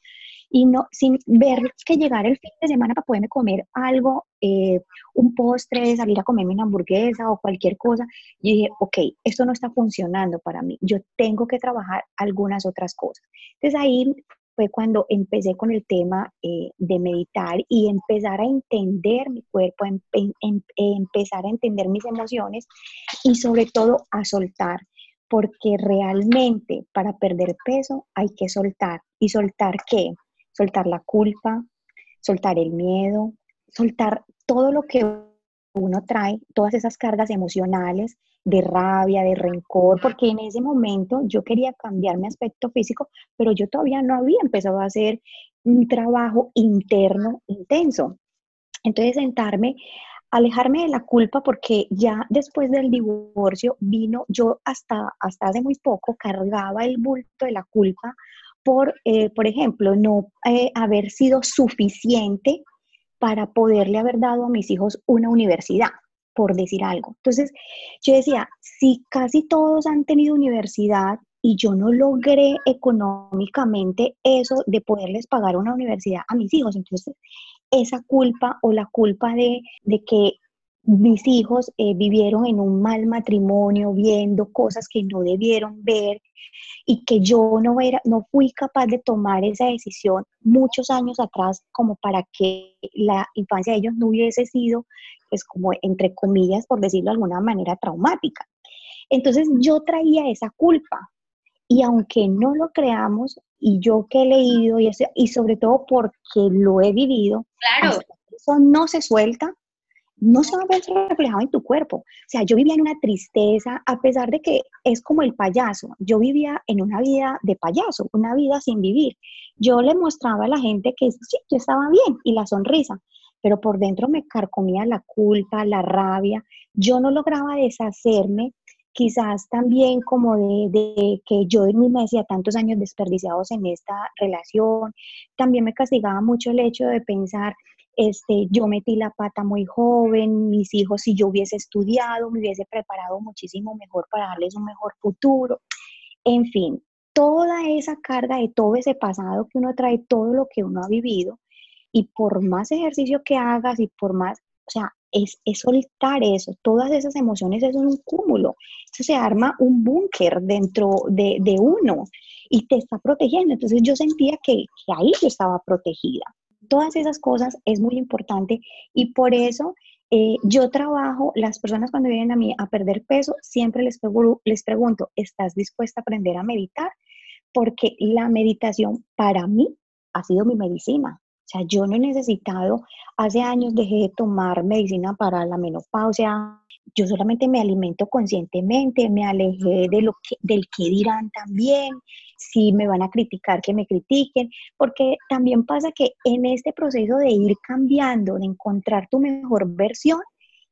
y no sin ver que llegar el fin de semana para poderme comer algo, eh, un postre, salir a comerme una hamburguesa o cualquier cosa, yo dije, ok, esto no está funcionando para mí, yo tengo que trabajar algunas otras cosas. Entonces ahí fue cuando empecé con el tema eh, de meditar y empezar a entender mi cuerpo, em, em, empezar a entender mis emociones y sobre todo a soltar porque realmente para perder peso hay que soltar. ¿Y soltar qué? Soltar la culpa, soltar el miedo, soltar todo lo que uno trae, todas esas cargas emocionales de rabia, de rencor, porque en ese momento yo quería cambiar mi aspecto físico, pero yo todavía no había empezado a hacer un trabajo interno intenso. Entonces sentarme, alejarme de la culpa, porque ya después del divorcio vino, yo hasta, hasta hace muy poco cargaba el bulto de la culpa por, eh, por ejemplo, no eh, haber sido suficiente para poderle haber dado a mis hijos una universidad, por decir algo. Entonces, yo decía, si casi todos han tenido universidad y yo no logré económicamente eso de poderles pagar una universidad a mis hijos, entonces esa culpa o la culpa de, que mis hijos eh, vivieron en un mal matrimonio, viendo cosas que no debieron ver y que yo no, era, no fui capaz de tomar esa decisión muchos años atrás como para que la infancia de ellos no hubiese sido, pues como entre comillas, por decirlo de alguna manera, traumática. Entonces yo traía esa culpa y aunque no lo creamos, y yo que he leído y, y sobre todo porque lo he vivido, claro. eso no se suelta, no se va a ver reflejado en tu cuerpo. O sea, yo vivía en una tristeza, a pesar de que es como el payaso. Yo vivía en una vida de payaso, una vida sin vivir. Yo le mostraba a la gente que sí, yo estaba bien y la sonrisa, pero por dentro me carcomía la culpa, la rabia. Yo no lograba deshacerme quizás también como de, que yo me decía tantos años desperdiciados en esta relación, también me castigaba mucho el hecho de pensar, este, yo metí la pata muy joven, mis hijos, si yo hubiese estudiado, me hubiese preparado muchísimo mejor para darles un mejor futuro. En fin, toda esa carga de todo ese pasado que uno trae, todo lo que uno ha vivido, y por más ejercicio que hagas y por más, o sea, es, soltar eso, todas esas emociones, eso es un cúmulo, eso se arma un búnker dentro de, uno y te está protegiendo. Entonces yo sentía que, ahí yo estaba protegida. Todas esas cosas es muy importante y por eso eh, yo trabajo, las personas cuando vienen a mí a perder peso, siempre les, les pregunto, ¿estás dispuesta a aprender a meditar? Porque la meditación para mí ha sido mi medicina. O sea, yo no he necesitado, hace años dejé de tomar medicina para la menopausia, yo solamente me alimento conscientemente, me alejé de lo que, del que dirán también, si me van a criticar, que me critiquen, porque también pasa que en este proceso de ir cambiando, de encontrar tu mejor versión,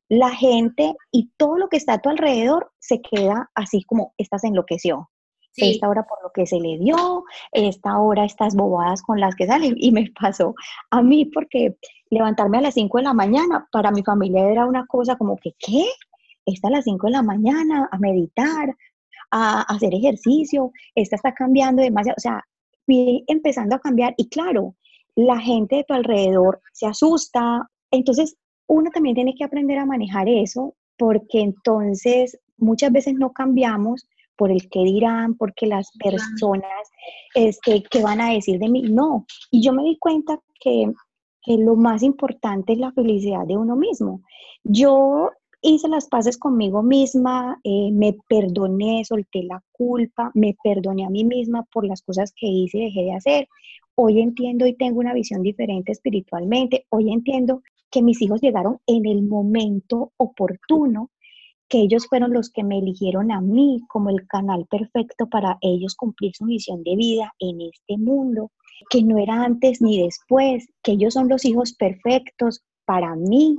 la gente y todo lo que está a tu alrededor se queda así como, estás enloqueció, esta hora por lo que se le dio, esta hora estas bobadas con las que salen. Y me pasó a mí porque levantarme a las 5 de la mañana para mi familia era una cosa como que, ¿qué? Está a las 5 de la mañana a meditar, a, hacer ejercicio, esta está cambiando demasiado, o sea, empezando a cambiar y claro, la gente de tu alrededor se asusta, entonces uno también tiene que aprender a manejar eso porque entonces muchas veces no cambiamos por el que dirán, porque las personas este, que van a decir de mí, no. Y yo me di cuenta que, que lo más importante es la felicidad de uno mismo. Yo hice las paces conmigo misma, eh, me perdoné, solté la culpa, me perdoné a mí misma por las cosas que hice y dejé de hacer. Hoy entiendo y tengo una visión diferente espiritualmente. Hoy entiendo que mis hijos llegaron en el momento oportuno que ellos fueron los que me eligieron a mí como el canal perfecto para ellos cumplir su misión de vida en este mundo, que no era antes ni después, que ellos son los hijos perfectos para mí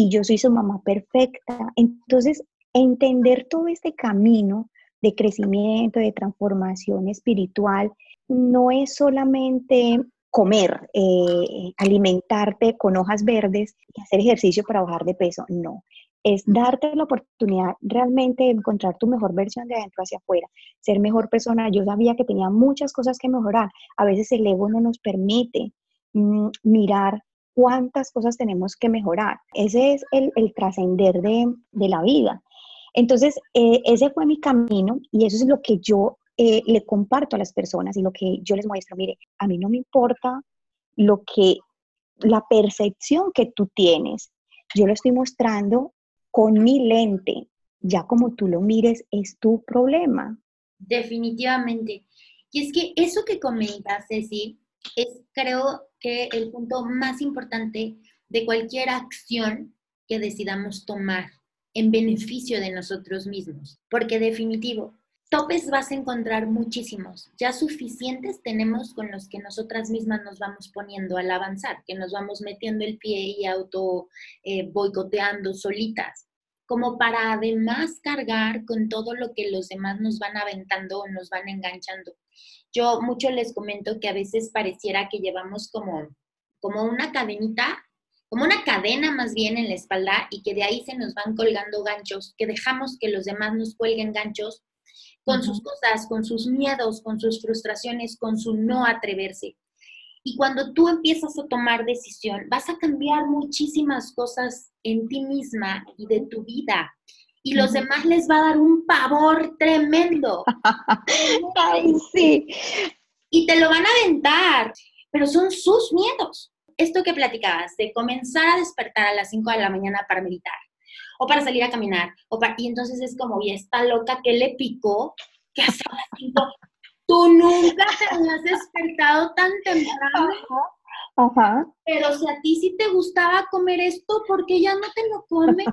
y yo soy su mamá perfecta. Entonces, entender todo este camino de crecimiento, de transformación espiritual, no es solamente comer, eh, alimentarte con hojas verdes y hacer ejercicio para bajar de peso, no es darte la oportunidad realmente de encontrar tu mejor versión de adentro hacia afuera, ser mejor persona. Yo sabía que tenía muchas cosas que mejorar. A veces el ego no nos permite mm, mirar cuántas cosas tenemos que mejorar. Ese es el, trascender de, la vida. Entonces, eh, ese fue mi camino y eso es lo que yo eh, le comparto a las personas y lo que yo les muestro. Mire, a mí no me importa lo que, la percepción que tú tienes. Yo lo estoy mostrando con mi lente, ya como tú lo mires, es tu problema. Definitivamente. Y es que eso que comentas, Ceci, es creo que el punto más importante de cualquier acción que decidamos tomar en beneficio de nosotros mismos. Porque definitivo, topes vas a encontrar muchísimos. Ya suficientes tenemos con los que nosotras mismas nos vamos poniendo al avanzar, que nos vamos metiendo el pie y auto eh, boicoteando solitas como para además cargar con todo lo que los demás nos van aventando o nos van enganchando. Yo mucho les comento que a veces pareciera que llevamos como, como una cadenita, como una cadena más bien en la espalda y que de ahí se nos van colgando ganchos, que dejamos que los demás nos cuelguen ganchos con sus cosas, con sus miedos, con sus frustraciones, con su no atreverse. Y cuando tú empiezas a tomar decisión, vas a cambiar muchísimas cosas en ti misma y de tu vida. Y los demás les va a dar un pavor tremendo. Ay, sí. Y te lo van a aventar, pero son sus miedos. Esto que platicabas, de comenzar a despertar a las 5 de la mañana para meditar, o para salir a caminar, o y entonces es como, y esta loca que le picó, que hasta las 5 Tú nunca te habías despertado tan temprano. Ajá, Pero si a ti sí te gustaba comer esto, ¿por qué ya no te lo comes?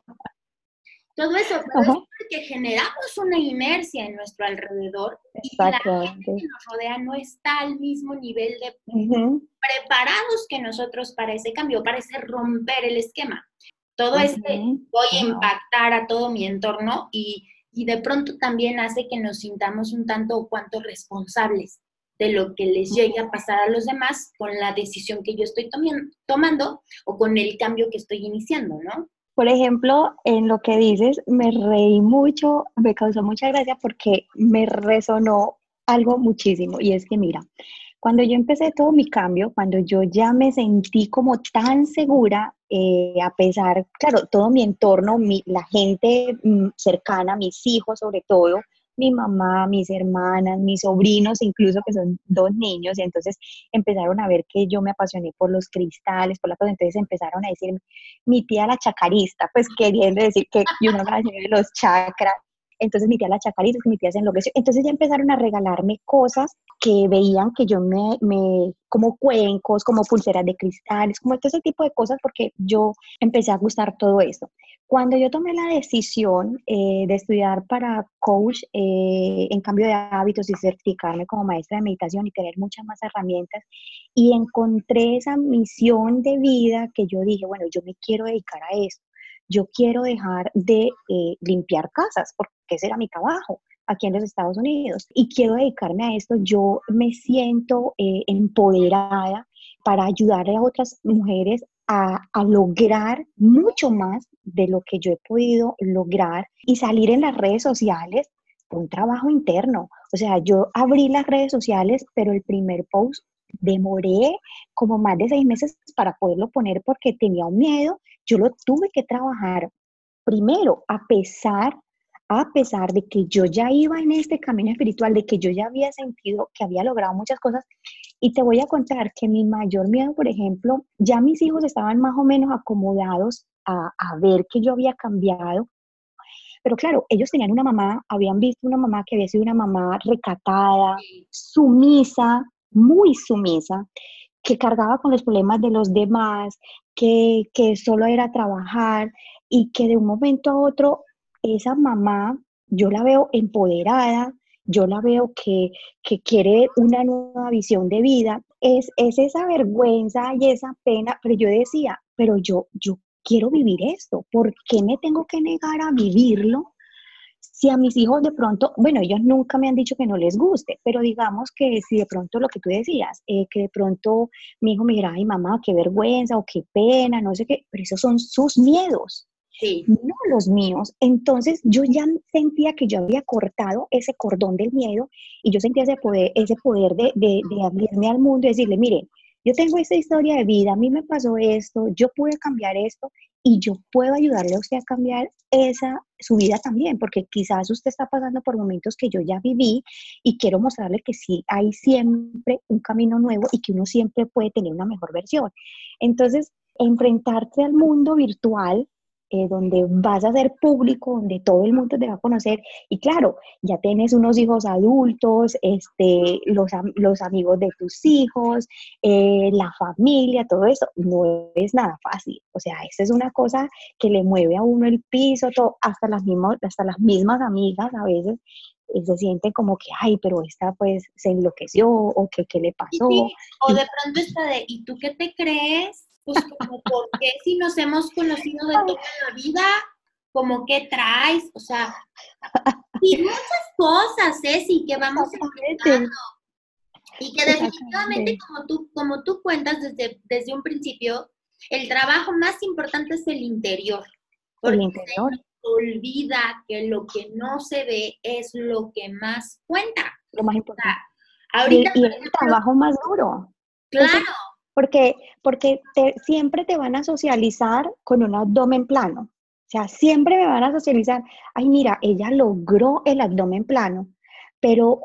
Todo eso, es porque generamos una inercia en nuestro alrededor y la gente que nos rodea no está al mismo nivel de preparados que nosotros para ese cambio, para ese romper el esquema. Todo este voy a impactar a todo mi entorno y y de pronto también hace que nos sintamos un tanto o cuanto responsables de lo que les llegue a pasar a los demás con la decisión que yo estoy tomando o con el cambio que estoy iniciando, ¿no? Por ejemplo, en lo que dices, me reí mucho, me causó mucha gracia porque me resonó algo muchísimo y es que mira, cuando yo empecé todo mi cambio, cuando yo ya me sentí como tan segura, eh, a pesar, claro, todo mi entorno, mi, la gente mm, cercana, mis hijos sobre todo, mi mamá, mis hermanas, mis sobrinos, incluso que son dos niños, y entonces empezaron a ver que yo me apasioné por los cristales, por la cosa, entonces empezaron a decir, mi tía la chacarista, pues queriendo decir que yo no la de los chakras, entonces mi tía la chacarita, mi tía se enloqueció. Entonces ya empezaron a regalarme cosas que veían que yo me, me, como cuencos, como pulseras de cristales, como todo ese tipo de cosas, porque yo empecé a gustar todo eso. Cuando yo tomé la decisión eh, de estudiar para coach eh, en cambio de hábitos y certificarme como maestra de meditación y tener muchas más herramientas, y encontré esa misión de vida que yo dije, bueno, yo me quiero dedicar a esto yo quiero dejar de eh, limpiar casas, porque ese era mi trabajo aquí en los Estados Unidos, y quiero dedicarme a esto, yo me siento eh, empoderada para ayudar a otras mujeres a, a, lograr mucho más de lo que yo he podido lograr y salir en las redes sociales por un trabajo interno. O sea, yo abrí las redes sociales, pero el primer post demoré como más de seis meses para poderlo poner porque tenía un miedo. Yo lo tuve que trabajar primero, a pesar, a pesar de que yo ya iba en este camino espiritual, de que yo ya había sentido que había logrado muchas cosas. Y te voy a contar que mi mayor miedo, por ejemplo, ya mis hijos estaban más o menos acomodados a, a ver que yo había cambiado, pero claro, ellos tenían una mamá, habían visto una mamá que había sido una mamá recatada, sumisa, muy sumisa, que cargaba con los problemas de los demás, que, que solo era trabajar y que de un momento a otro esa mamá, yo la veo empoderada, yo la veo que, que quiere una nueva visión de vida, es, es esa vergüenza y esa pena, pero yo decía, pero yo, yo quiero vivir esto, ¿por qué me tengo que negar a vivirlo si a mis hijos de pronto, bueno, ellos nunca me han dicho que no les guste, pero digamos que si de pronto lo que tú decías, eh, que de pronto mi hijo me dirá, ay mamá, qué vergüenza o qué pena, no sé qué, pero esos son sus miedos. no los míos. Entonces yo ya sentía que yo había cortado ese cordón del miedo y yo sentía ese poder, ese poder de, de, de abrirme al mundo y decirle, mire, yo tengo esta historia de vida, a mí me pasó esto, yo pude cambiar esto y yo puedo ayudarle a usted a cambiar esa su vida también, porque quizás usted está pasando por momentos que yo ya viví y quiero mostrarle que sí hay siempre un camino nuevo y que uno siempre puede tener una mejor versión. Entonces, enfrentarse al mundo virtual eh, donde vas a ser público, donde todo el mundo te va a conocer. Y claro, ya tienes unos hijos adultos, este, los, los amigos de tus hijos, eh, la familia, todo eso, no es nada fácil. O sea, esa es una cosa que le mueve a uno el piso, todo, hasta, las mismas, hasta las mismas amigas a veces eh, se sienten como que, ay, pero esta pues se enloqueció o que qué le pasó. O de pronto está de, ¿y tú qué te crees? Pues como, ¿por qué si nos hemos conocido de toda la vida? Como, ¿qué traes? O sea, y muchas cosas, Ceci, que vamos enfrentando. Y que definitivamente, como tú, como tú cuentas desde, desde un principio, el trabajo más importante es el interior. el interior. olvida que lo que no se ve es lo que más cuenta. Lo más importante. ahorita, y, es el trabajo más duro. Claro porque, porque siempre te van a socializar con un abdomen plano. O sea, siempre me van a socializar, ay, mira, ella logró el abdomen plano, pero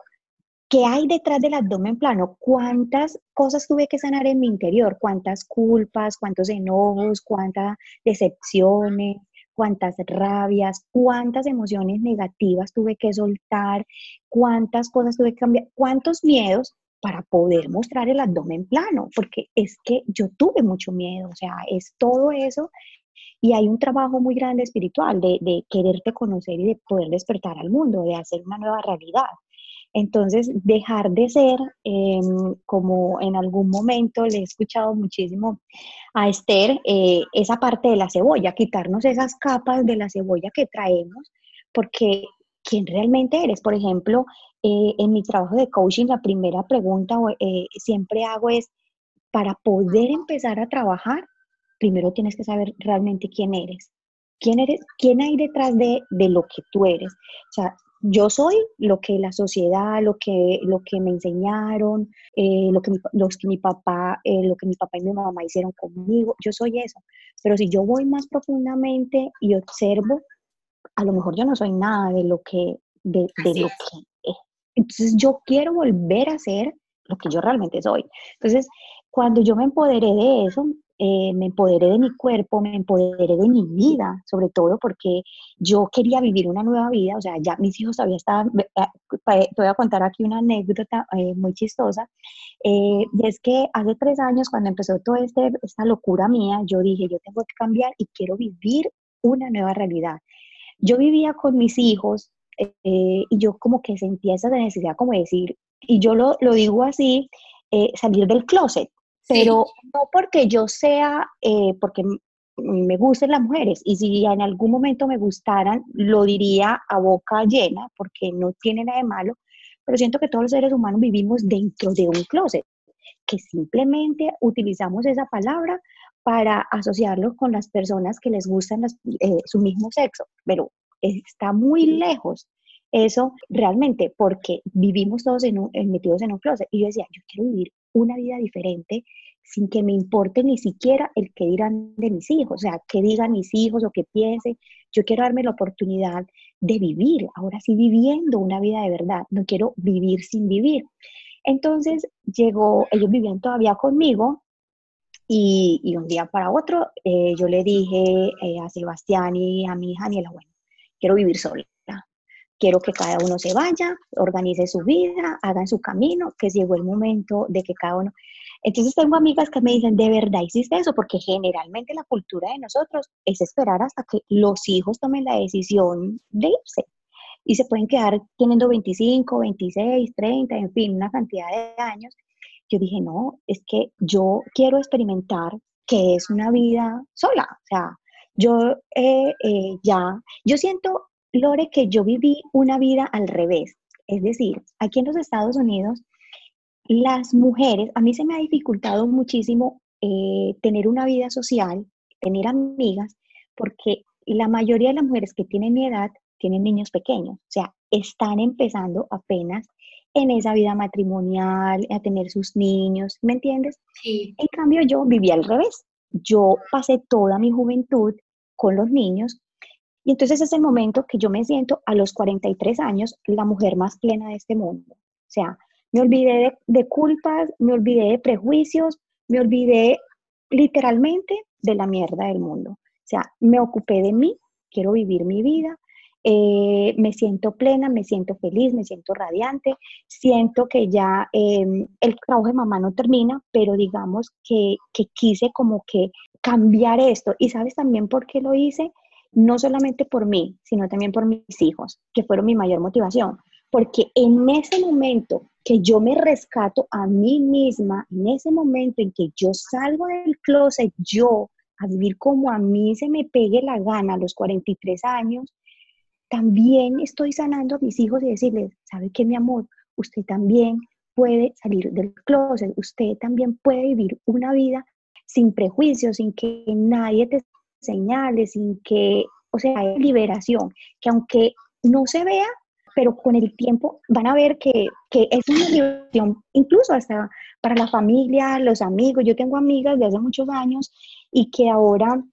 ¿qué hay detrás del abdomen plano? ¿Cuántas cosas tuve que sanar en mi interior? ¿Cuántas culpas, cuántos enojos, cuántas decepciones, cuántas rabias, cuántas emociones negativas tuve que soltar, cuántas cosas tuve que cambiar, cuántos miedos para poder mostrar el abdomen plano, porque es que yo tuve mucho miedo, o sea, es todo eso y hay un trabajo muy grande espiritual de, quererte conocer y de poder despertar al mundo, de hacer una nueva realidad. Entonces, dejar de ser, em, como en algún momento le he escuchado muchísimo a Esther, eh, esa parte de la cebolla, quitarnos esas capas de la cebolla que traemos, porque quién realmente eres. Por ejemplo, eh, en mi trabajo de coaching, la primera pregunta eh, siempre hago es, para poder empezar a trabajar, primero tienes que saber realmente quién eres. ¿Quién eres? ¿Quién hay detrás de, lo que tú eres? O sea, yo soy lo que la sociedad, lo que, lo que me enseñaron, eh, lo, que mi, los que mi papá, lo que mi papá y mi mamá hicieron conmigo, yo soy eso. Pero si yo voy más profundamente y observo, a lo mejor yo no soy nada de lo que, de, de lo que es. Entonces yo quiero volver a ser lo que yo realmente soy. Entonces, cuando yo me empoderé de eso, eh, me empoderé de mi cuerpo, me empoderé de mi vida, sobre todo porque yo quería vivir una nueva vida, o sea, ya mis hijos todavía estaban, eh, te voy a contar aquí una anécdota eh, muy chistosa, y es que hace tres años, cuando empezó toda este, esta locura mía, yo dije, yo tengo que cambiar y quiero vivir una nueva realidad. Yo vivía con mis hijos eh, y yo como que sentía esa necesidad como de decir, y yo lo, lo digo así, eh, salir del closet, pero no porque yo sea, eh, porque me gusten las mujeres, y si en algún momento me gustaran, lo diría a boca llena, porque no tiene nada de malo, pero siento que todos los seres humanos vivimos dentro de un closet, que simplemente utilizamos esa palabra para asociarlo con las personas que les gustan eh, su mismo sexo, pero está muy lejos eso realmente porque vivimos todos en metidos en un closet. Y yo decía, yo quiero vivir una vida diferente sin que me importe ni siquiera el que dirán de mis hijos, o sea, qué digan mis hijos o qué piensen. Yo quiero darme la oportunidad de vivir, ahora sí viviendo una vida de verdad, no quiero vivir sin vivir. Entonces llegó, ellos vivían todavía conmigo y, un día para otro eh, yo le dije eh, a Sebastián y a mi hija Daniela, bueno, quiero vivir sola. Quiero que cada uno se vaya, organice su vida, hagan su camino, que llegó el momento de que cada uno... Entonces tengo amigas que me dicen, ¿de verdad hiciste eso? Porque generalmente la cultura de nosotros es esperar hasta que los hijos tomen la decisión de irse. Y se pueden quedar teniendo 25, 26, 30, en fin, una cantidad de años yo dije, no, es que yo quiero experimentar que es una vida sola. O sea, yo eh, eh, ya, yo siento, Lore, que yo viví una vida al revés. Es decir, aquí en los Estados Unidos, las mujeres, a mí se me ha dificultado muchísimo eh, tener una vida social, tener amigas, porque la mayoría de las mujeres que tienen mi edad tienen niños pequeños, o sea, están empezando apenas en esa vida matrimonial, a tener sus niños, ¿me entiendes? Sí. En cambio, yo viví al revés. Yo pasé toda mi juventud con los niños y entonces es el momento que yo me siento a los 43 años la mujer más plena de este mundo. O sea, me olvidé de, de culpas, me olvidé de prejuicios, me olvidé literalmente de la mierda del mundo. O sea, me ocupé de mí, quiero vivir mi vida, eh, me siento plena, me siento feliz, me siento radiante, siento que ya em, el trabajo de mamá no termina, pero digamos que, que quise como que cambiar esto. Y sabes también por qué lo hice, no solamente por mí, sino también por mis hijos, que fueron mi mayor motivación. Porque en ese momento que yo me rescato a mí misma, en ese momento en que yo salgo del closet, yo a vivir como a mí se me pegue la gana a los 43 años, también estoy sanando a mis hijos y decirles, ¿sabe qué, mi amor? Usted también puede salir del closet, usted también puede vivir una vida sin prejuicios, sin que nadie te señale, sin que, o sea, hay liberación, que aunque no se vea, pero con el tiempo van a ver que, que es una liberación, incluso hasta para la familia, los amigos. Yo tengo amigas de hace muchos años y que ahora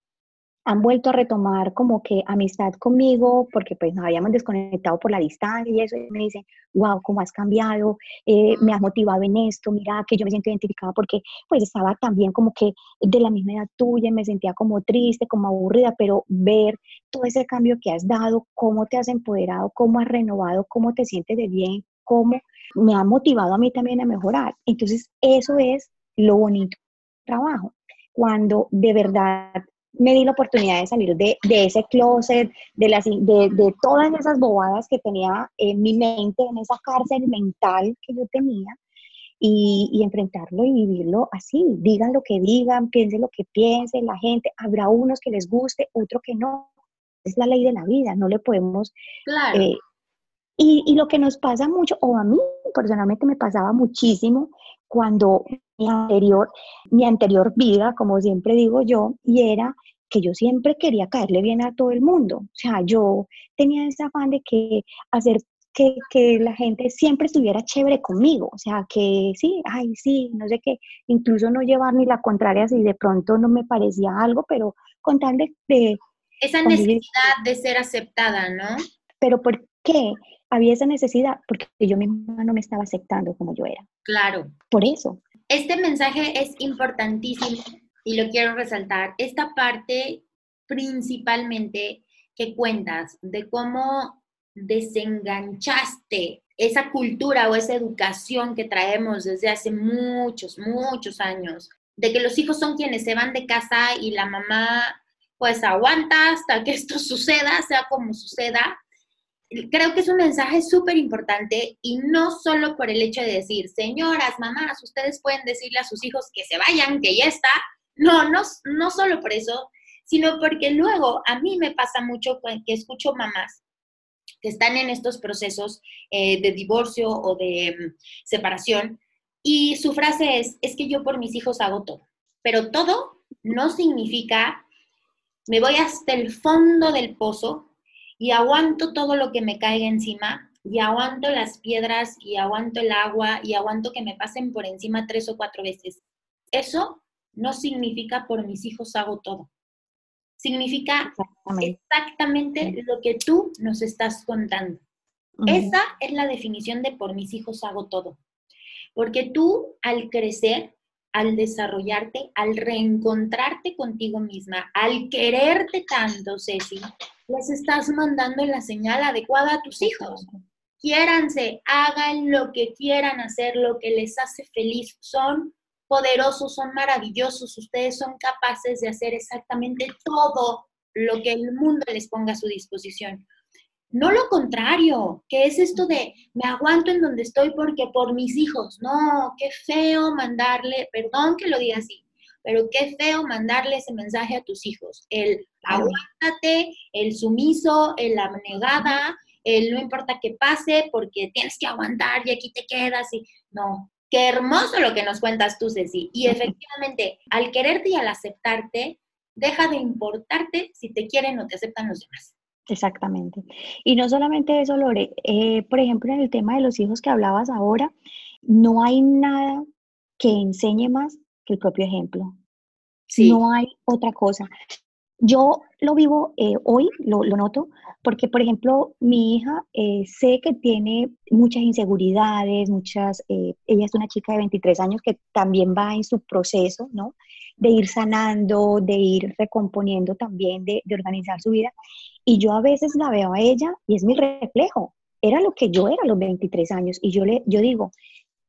han vuelto a retomar como que amistad conmigo porque pues nos habíamos desconectado por la distancia y eso, y me dicen, wow, cómo has cambiado, eh, me has motivado en esto, mira que yo me siento identificada porque pues estaba también como que de la misma edad tuya y me sentía como triste, como aburrida, pero ver todo ese cambio que has dado, cómo te has empoderado, cómo has renovado, cómo te sientes de bien, cómo me ha motivado a mí también a mejorar. Entonces, eso es lo bonito del trabajo. Cuando de verdad me di la oportunidad de salir de, ese closet, de, las, de, de, todas esas bobadas que tenía en mi mente, en esa cárcel mental que yo tenía, y, y, enfrentarlo y vivirlo así. Digan lo que digan, piensen lo que piensen la gente. Habrá unos que les guste, otro que no. Es la ley de la vida, no le podemos... Claro. Eh, y, y, lo que nos pasa mucho, o a mí personalmente me pasaba muchísimo cuando mi anterior, mi anterior vida, como siempre digo yo, y era que yo siempre quería caerle bien a todo el mundo. O sea, yo tenía ese afán de que hacer que, que, la gente siempre estuviera chévere conmigo. O sea, que sí, ay, sí, no sé qué, incluso no llevar ni la contraria si de pronto no me parecía algo, pero contarle de... Esa necesidad de ser aceptada, ¿no? Pero ¿por qué había esa necesidad? Porque yo misma no me estaba aceptando como yo era. Claro. Por eso. Este mensaje es importantísimo y lo quiero resaltar, esta parte principalmente que cuentas de cómo desenganchaste esa cultura o esa educación que traemos desde hace muchos, muchos años, de que los hijos son quienes se van de casa y la mamá pues aguanta hasta que esto suceda, sea como suceda. Creo que es un mensaje súper importante y no solo por el hecho de decir, señoras, mamás, ustedes pueden decirle a sus hijos que se vayan, que ya está, no, no, no solo por eso, sino porque luego a mí me pasa mucho que escucho mamás que están en estos procesos eh, de divorcio o de mm, separación y su frase es, es que yo por mis hijos hago todo, pero todo no significa me voy hasta el fondo del pozo y aguanto todo lo que me caiga encima y aguanto las piedras y aguanto el agua y aguanto que me pasen por encima tres o cuatro veces. Eso no significa por mis hijos hago todo. Significa exactamente, lo que tú nos estás contando. Esa es la definición de por mis hijos hago todo. Porque tú al crecer, al desarrollarte, al reencontrarte contigo misma, al quererte tanto, Ceci, les estás mandando la señal adecuada a tus hijos. Quiéranse, hagan lo que quieran hacer, lo que les hace feliz. Son poderosos, son maravillosos, ustedes son capaces de hacer exactamente todo lo que el mundo les ponga a su disposición. No lo contrario, que es esto de me aguanto en donde estoy porque por mis hijos. No, qué feo mandarle, perdón que lo diga así, pero qué feo mandarle ese mensaje a tus hijos. El aguántate, el sumiso, el abnegada, el no importa qué pase porque tienes que aguantar y aquí te quedas y no, Qué hermoso lo que nos cuentas tú, Ceci. Y efectivamente, al quererte y al aceptarte, deja de importarte si te quieren o te aceptan los demás. Exactamente. Y no solamente eso, Lore, eh, por ejemplo, en el tema de los hijos que hablabas ahora, no hay nada que enseñe más que el propio ejemplo. Sí. No hay otra cosa. yo lo vivo eh, hoy, lo, noto, porque, por ejemplo, mi hija eh, sé que tiene muchas inseguridades, muchas, eh, ella es una chica de 23 años que también va en su proceso, ¿no? De ir sanando, de ir recomponiendo también, de, de organizar su vida. Y yo a veces la veo a ella y es mi reflejo. Era lo que yo era a los 23 años. Y yo, le, yo digo,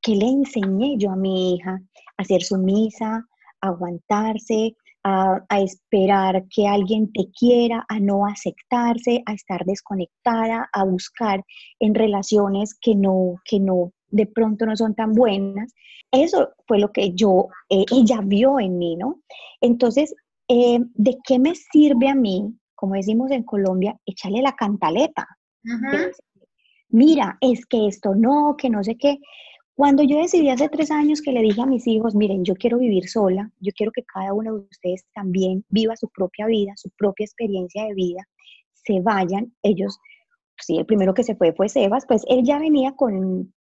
¿qué le enseñé yo a mi hija? A ser sumisa, a aguantarse, a, esperar que alguien te quiera, a no aceptarse, a estar desconectada, a buscar en relaciones que no, que no, de pronto no son tan buenas. Eso fue lo que yo, eh, ella vio en mí, ¿no? Entonces, eh, ¿de qué me sirve a mí, como decimos en Colombia, echarle la cantaleta? Mira, es que esto no, que no sé qué. Cuando yo decidí hace tres años que le dije a mis hijos, miren, yo quiero vivir sola, yo quiero que cada uno de ustedes también viva su propia vida, su propia experiencia de vida, se vayan, ellos, sí, el primero que se fue fue Sebas, pues él ya venía con,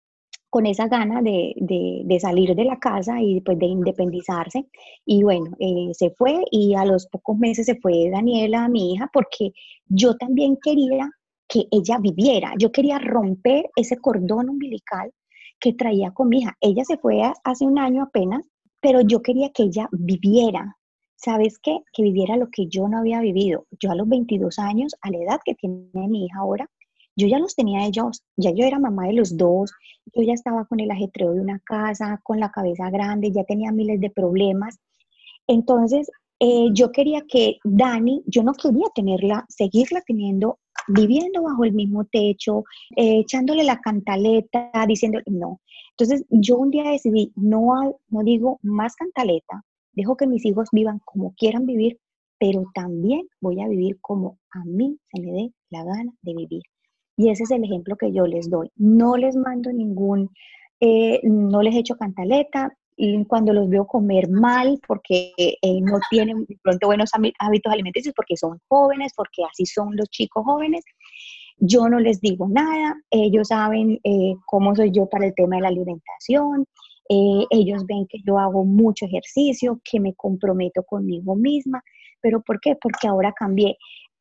con esa gana de, de, salir de la casa y pues de independizarse. Y bueno, eh, se fue y a los pocos meses se fue Daniela, mi hija, porque yo también quería que ella viviera, yo quería romper ese cordón umbilical que traía con mi hija. Ella se fue hace un año apenas, pero yo quería que ella viviera. ¿Sabes qué? Que viviera lo que yo no había vivido. Yo a los 22 años, a la edad que tiene mi hija ahora, yo ya los tenía ellos, ya yo era mamá de los dos, yo ya estaba con el ajetreo de una casa, con la cabeza grande, ya tenía miles de problemas. Entonces, eh, yo quería que Dani, yo no quería tenerla, seguirla teniendo viviendo bajo el mismo techo, eh, echándole la cantaleta, diciendo, no. Entonces yo un día decidí, no, no digo más cantaleta, dejo que mis hijos vivan como quieran vivir, pero también voy a vivir como a mí se me dé la gana de vivir. Y ese es el ejemplo que yo les doy. No les mando ningún, eh, no les echo cantaleta, y cuando los veo comer mal porque eh, no tienen de pronto buenos hábitos alimenticios, porque son jóvenes, porque así son los chicos jóvenes, yo no les digo nada, ellos saben eh, cómo soy yo para el tema de la alimentación, eh, ellos ven que yo hago mucho ejercicio, que me comprometo conmigo misma, pero ¿por qué? Porque ahora cambié.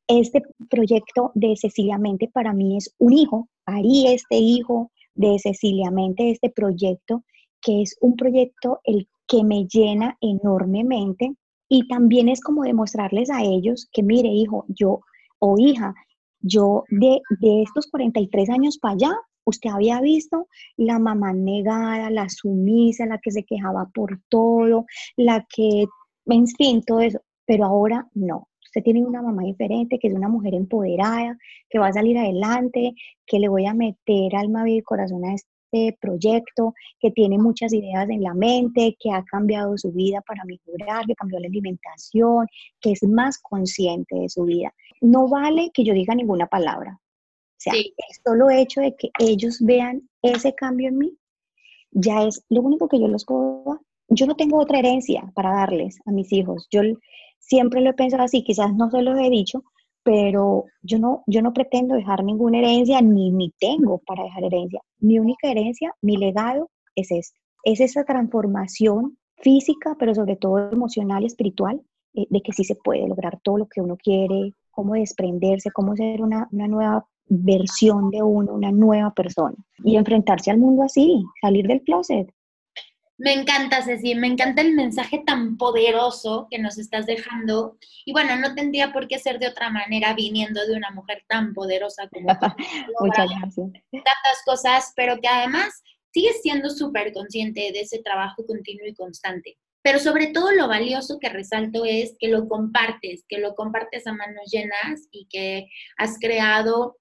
Este proyecto de Cecilia Mente para mí es un hijo, harí este hijo de Cecilia Mente, este proyecto que es un proyecto el que me llena enormemente y también es como demostrarles a ellos que, mire, hijo, yo o hija, yo de, de estos 43 años para allá, usted había visto la mamá negada, la sumisa, la que se quejaba por todo, la que, en fin, todo eso, pero ahora no. Usted tiene una mamá diferente, que es una mujer empoderada, que va a salir adelante, que le voy a meter alma, vida y corazón a este proyecto, que tiene muchas ideas en la mente, que ha cambiado su vida para mejorar, que cambió la alimentación, que es más consciente de su vida. No vale que yo diga ninguna palabra. O sea, el solo hecho de que ellos vean ese cambio en mí, ya es lo único que yo les puedo dar. Yo no tengo otra herencia para darles a mis hijos. Yo siempre lo he pensado así, quizás no se lo he dicho, pero yo no, yo no pretendo dejar ninguna herencia, ni, ni tengo para dejar herencia. Mi única herencia, mi legado es este. Es esa transformación física, pero sobre todo emocional y espiritual, eh, de que sí se puede lograr todo lo que uno quiere, cómo desprenderse, cómo ser una, una nueva versión de uno, una nueva persona y enfrentarse al mundo así, salir del closet. Me encanta, Ceci, me encanta el mensaje tan poderoso que nos estás dejando. Y bueno, no tendría por qué ser de otra manera viniendo de una mujer tan poderosa como tú. Muchas gracias. Tantas cosas, pero que además sigues siendo súper consciente de ese trabajo continuo y constante. Pero sobre todo lo valioso que resalto es que lo compartes, que lo compartes a manos llenas y que has creado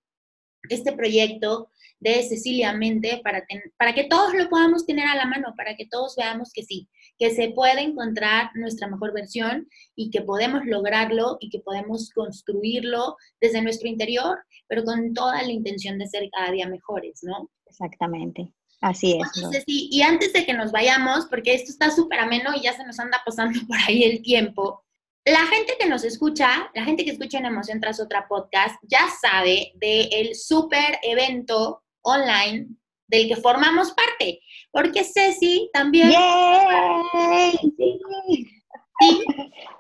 este proyecto de Cecilia Mente para, para que todos lo podamos tener a la mano, para que todos veamos que sí, que se puede encontrar nuestra mejor versión y que podemos lograrlo y que podemos construirlo desde nuestro interior, pero con toda la intención de ser cada día mejores, ¿no? Exactamente. Así es. y antes de que nos vayamos, porque esto está súper ameno y ya se nos anda pasando por ahí el tiempo, la gente que nos escucha, la gente que escucha en Emoción tras otra podcast, ya sabe del el súper evento online del que formamos parte, porque Ceci también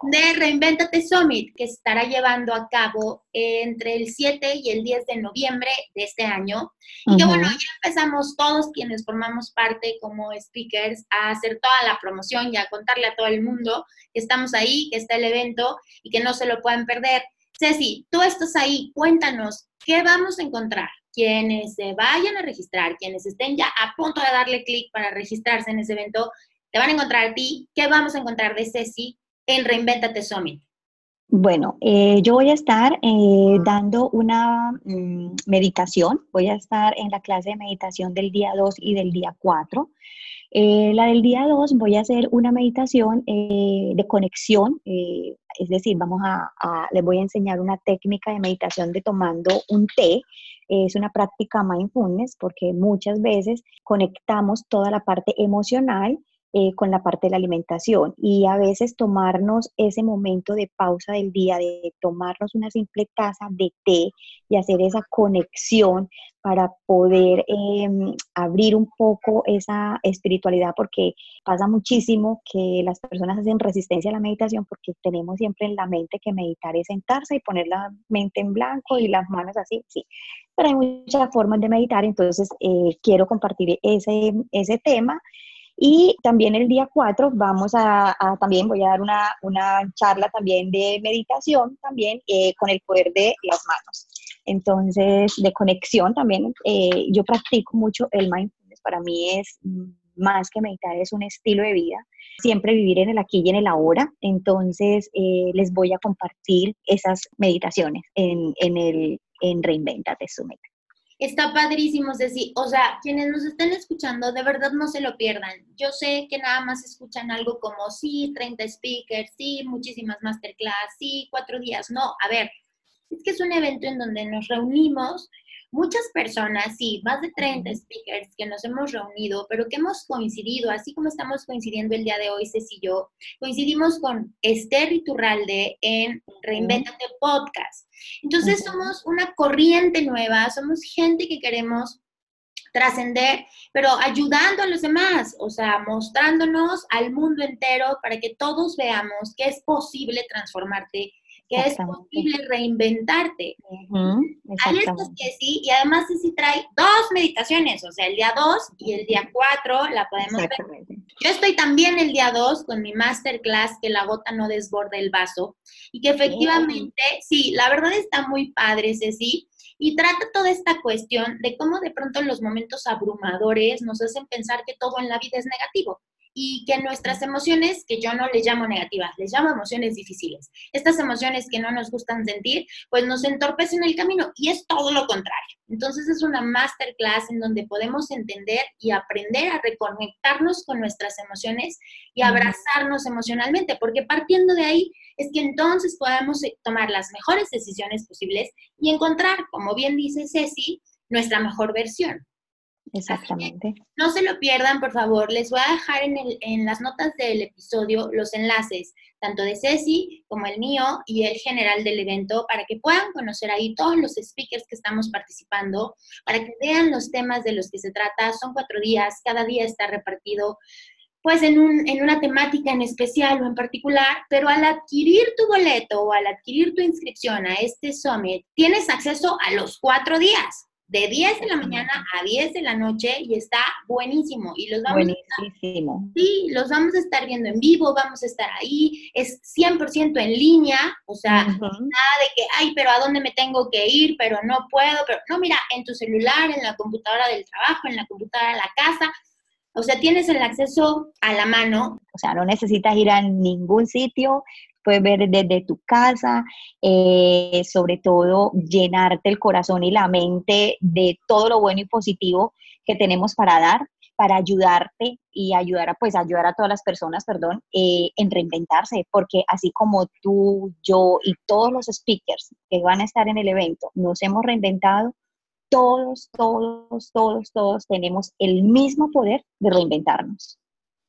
de Reinventate Summit, que se estará llevando a cabo entre el 7 y el 10 de noviembre de este año. Y que bueno, ya empezamos todos quienes formamos parte como speakers a hacer toda la promoción y a contarle a todo el mundo que estamos ahí, que está el evento y que no se lo pueden perder. Ceci, tú estás ahí, cuéntanos, ¿qué vamos a encontrar? Quienes se vayan a registrar, quienes estén ya a punto de darle clic para registrarse en ese evento, te van a encontrar a ti. ¿Qué vamos a encontrar de Ceci en Reinventate Summit? Bueno, eh, yo voy a estar eh, dando una mm, meditación. Voy a estar en la clase de meditación del día 2 y del día 4. Eh, la del día 2 voy a hacer una meditación de conexión, es decir, vamos a, les voy a enseñar una técnica de meditación de tomando un té. Es una práctica mindfulness porque muchas veces conectamos toda la parte emocional eh, con la parte de la alimentación y a veces tomarnos ese momento de pausa del día, de tomarnos una simple taza de té y hacer esa conexión para poder em, abrir un poco esa espiritualidad, porque pasa muchísimo que las personas hacen resistencia a la meditación porque tenemos siempre en la mente que meditar es sentarse y poner la mente en blanco y las manos así, sí. Pero hay muchas formas de meditar, entonces eh, quiero compartir ese, ese tema y también el día 4 vamos a, también voy a dar una, una, charla también de meditación también eh, con el poder de las manos. Entonces, de conexión también, eh, yo practico mucho el mindfulness. Para mí es más que meditar, es un estilo de vida. Siempre vivir en el aquí y en el ahora. Entonces, eh, les voy a compartir esas meditaciones en, en, el, en Reinventate Summit. Está padrísimo, Ceci. O sea, quienes nos estén escuchando, de verdad no se lo pierdan. Yo sé que nada más escuchan algo como, sí, 30 speakers, sí, muchísimas masterclass, sí, cuatro días. No, a ver, es que es un evento en donde nos reunimos muchas personas, sí, más de 30 speakers que nos hemos reunido, pero que hemos coincidido, así como estamos coincidiendo el día de hoy, Ceci y yo, coincidimos con Esther Iturralde en Reinventate Podcast. Entonces somos una corriente nueva, somos gente que queremos trascender, pero ayudando a los demás, o sea, mostrándonos al mundo entero para que todos veamos que es posible transformarte que es posible reinventarte. Está sí, y además sí trae dos meditaciones, o sea, el día 2 y el día 4 la podemos ver. Yo estoy también el día 2 con mi masterclass que la gota no desborde el vaso y que efectivamente, sí, la verdad está muy padre, Ceci, y trata toda esta cuestión de cómo de pronto los momentos abrumadores nos hacen pensar que todo en la vida es negativo y que nuestras emociones, que yo no les llamo negativas, les llamo emociones difíciles, estas emociones que no nos gustan sentir, pues nos entorpecen el camino y es todo lo contrario. Entonces es una masterclass en donde podemos entender y aprender a reconectarnos con nuestras emociones y abrazarnos emocionalmente, porque partiendo de ahí es que entonces podemos eh, tomar las mejores decisiones posibles y encontrar, como bien dice Ceci, nuestra mejor versión. Exactamente. No se lo pierdan, por favor. Les voy a dejar en, el, en, las notas del episodio los enlaces, tanto de Ceci como el mío y el general del evento, para que puedan conocer ahí todos los speakers que estamos participando, para que vean los temas de los que se trata. Son cuatro días, cada día está repartido pues en, un, en una temática en especial o en particular, pero al adquirir tu boleto o al adquirir tu inscripción a este summit, tienes acceso a los cuatro días de 10 de la mañana a 10 de la noche y está buenísimo. Y los vamos, Buenísimo. A estar, sí, los vamos a estar viendo en vivo, vamos a estar ahí, es 100% en línea, o sea, nada de que, ay, pero ¿a dónde me tengo que ir? Pero no puedo, pero no, mira, en tu celular, en la computadora del trabajo, en la computadora de la casa, o sea, tienes el acceso a la mano. O sea, no necesitas ir a ningún sitio, puedes ver desde tu casa, eh, sobre todo llenarte el corazón y la mente de todo lo bueno y positivo que tenemos para dar, para ayudarte y ayudar a, pues, ayudar a todas las personas, perdón, eh, en reinventarse, porque así como tú, yo y todos los speakers que van a estar en el evento nos hemos reinventado, todos, todos, todos, todos tenemos el mismo poder de reinventarnos.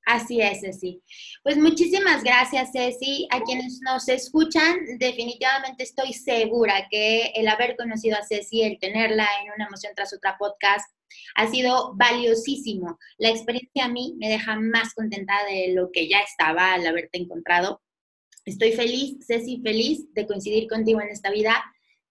Así es, Ceci. Pues muchísimas gracias, Ceci. A quienes nos escuchan, definitivamente estoy segura que el haber conocido a Ceci, el tenerla en una emoción tras otra podcast, ha sido valiosísimo. La experiencia a mí me deja más contenta de lo que ya estaba al haberte encontrado. Estoy feliz, Ceci, feliz de coincidir contigo en esta vida.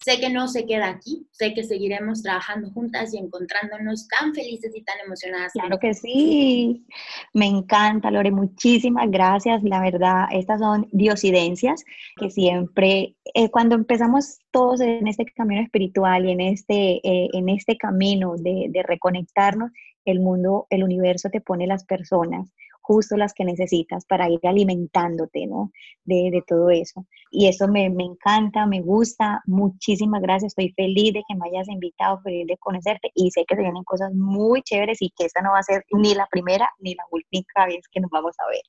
Sé que no se queda aquí, sé que seguiremos trabajando juntas y encontrándonos tan felices y tan emocionadas. Claro que sí, me encanta, Lore, muchísimas gracias. La verdad, estas son diosidencias que siempre, eh, cuando empezamos todos en este camino espiritual y en este, eh, en este camino de, de reconectarnos, el mundo, el universo te pone las personas justo las que necesitas para ir alimentándote, ¿no? De, todo eso. Y eso me, encanta, me gusta. Muchísimas gracias. Estoy feliz de que me hayas invitado, feliz de conocerte y sé que se vienen cosas muy chéveres y que esta no va a ser ni la primera ni la última vez que nos vamos a ver.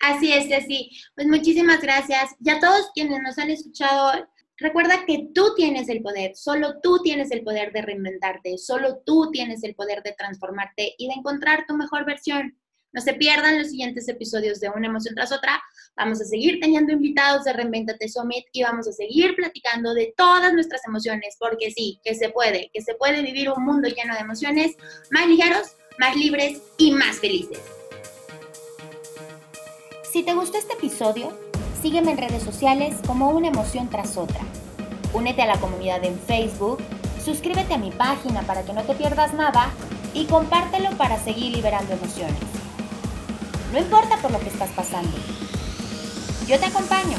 Así es, así. Pues muchísimas gracias. Ya todos quienes nos han escuchado, Recuerda que tú tienes el poder, solo tú tienes el poder de reinventarte, solo tú tienes el poder de transformarte y de encontrar tu mejor versión. No se pierdan los siguientes episodios de Una emoción tras otra. Vamos a seguir teniendo invitados de Reinventate Summit y vamos a seguir platicando de todas nuestras emociones, porque sí, que se puede, que se puede vivir un mundo lleno de emociones más ligeros, más libres y más felices. Si te gustó este episodio, sígueme en redes sociales como Una emoción tras otra. Únete a la comunidad en Facebook, suscríbete a mi página para que no te pierdas nada y compártelo para seguir liberando emociones. No importa por lo que estás pasando. Yo te acompaño.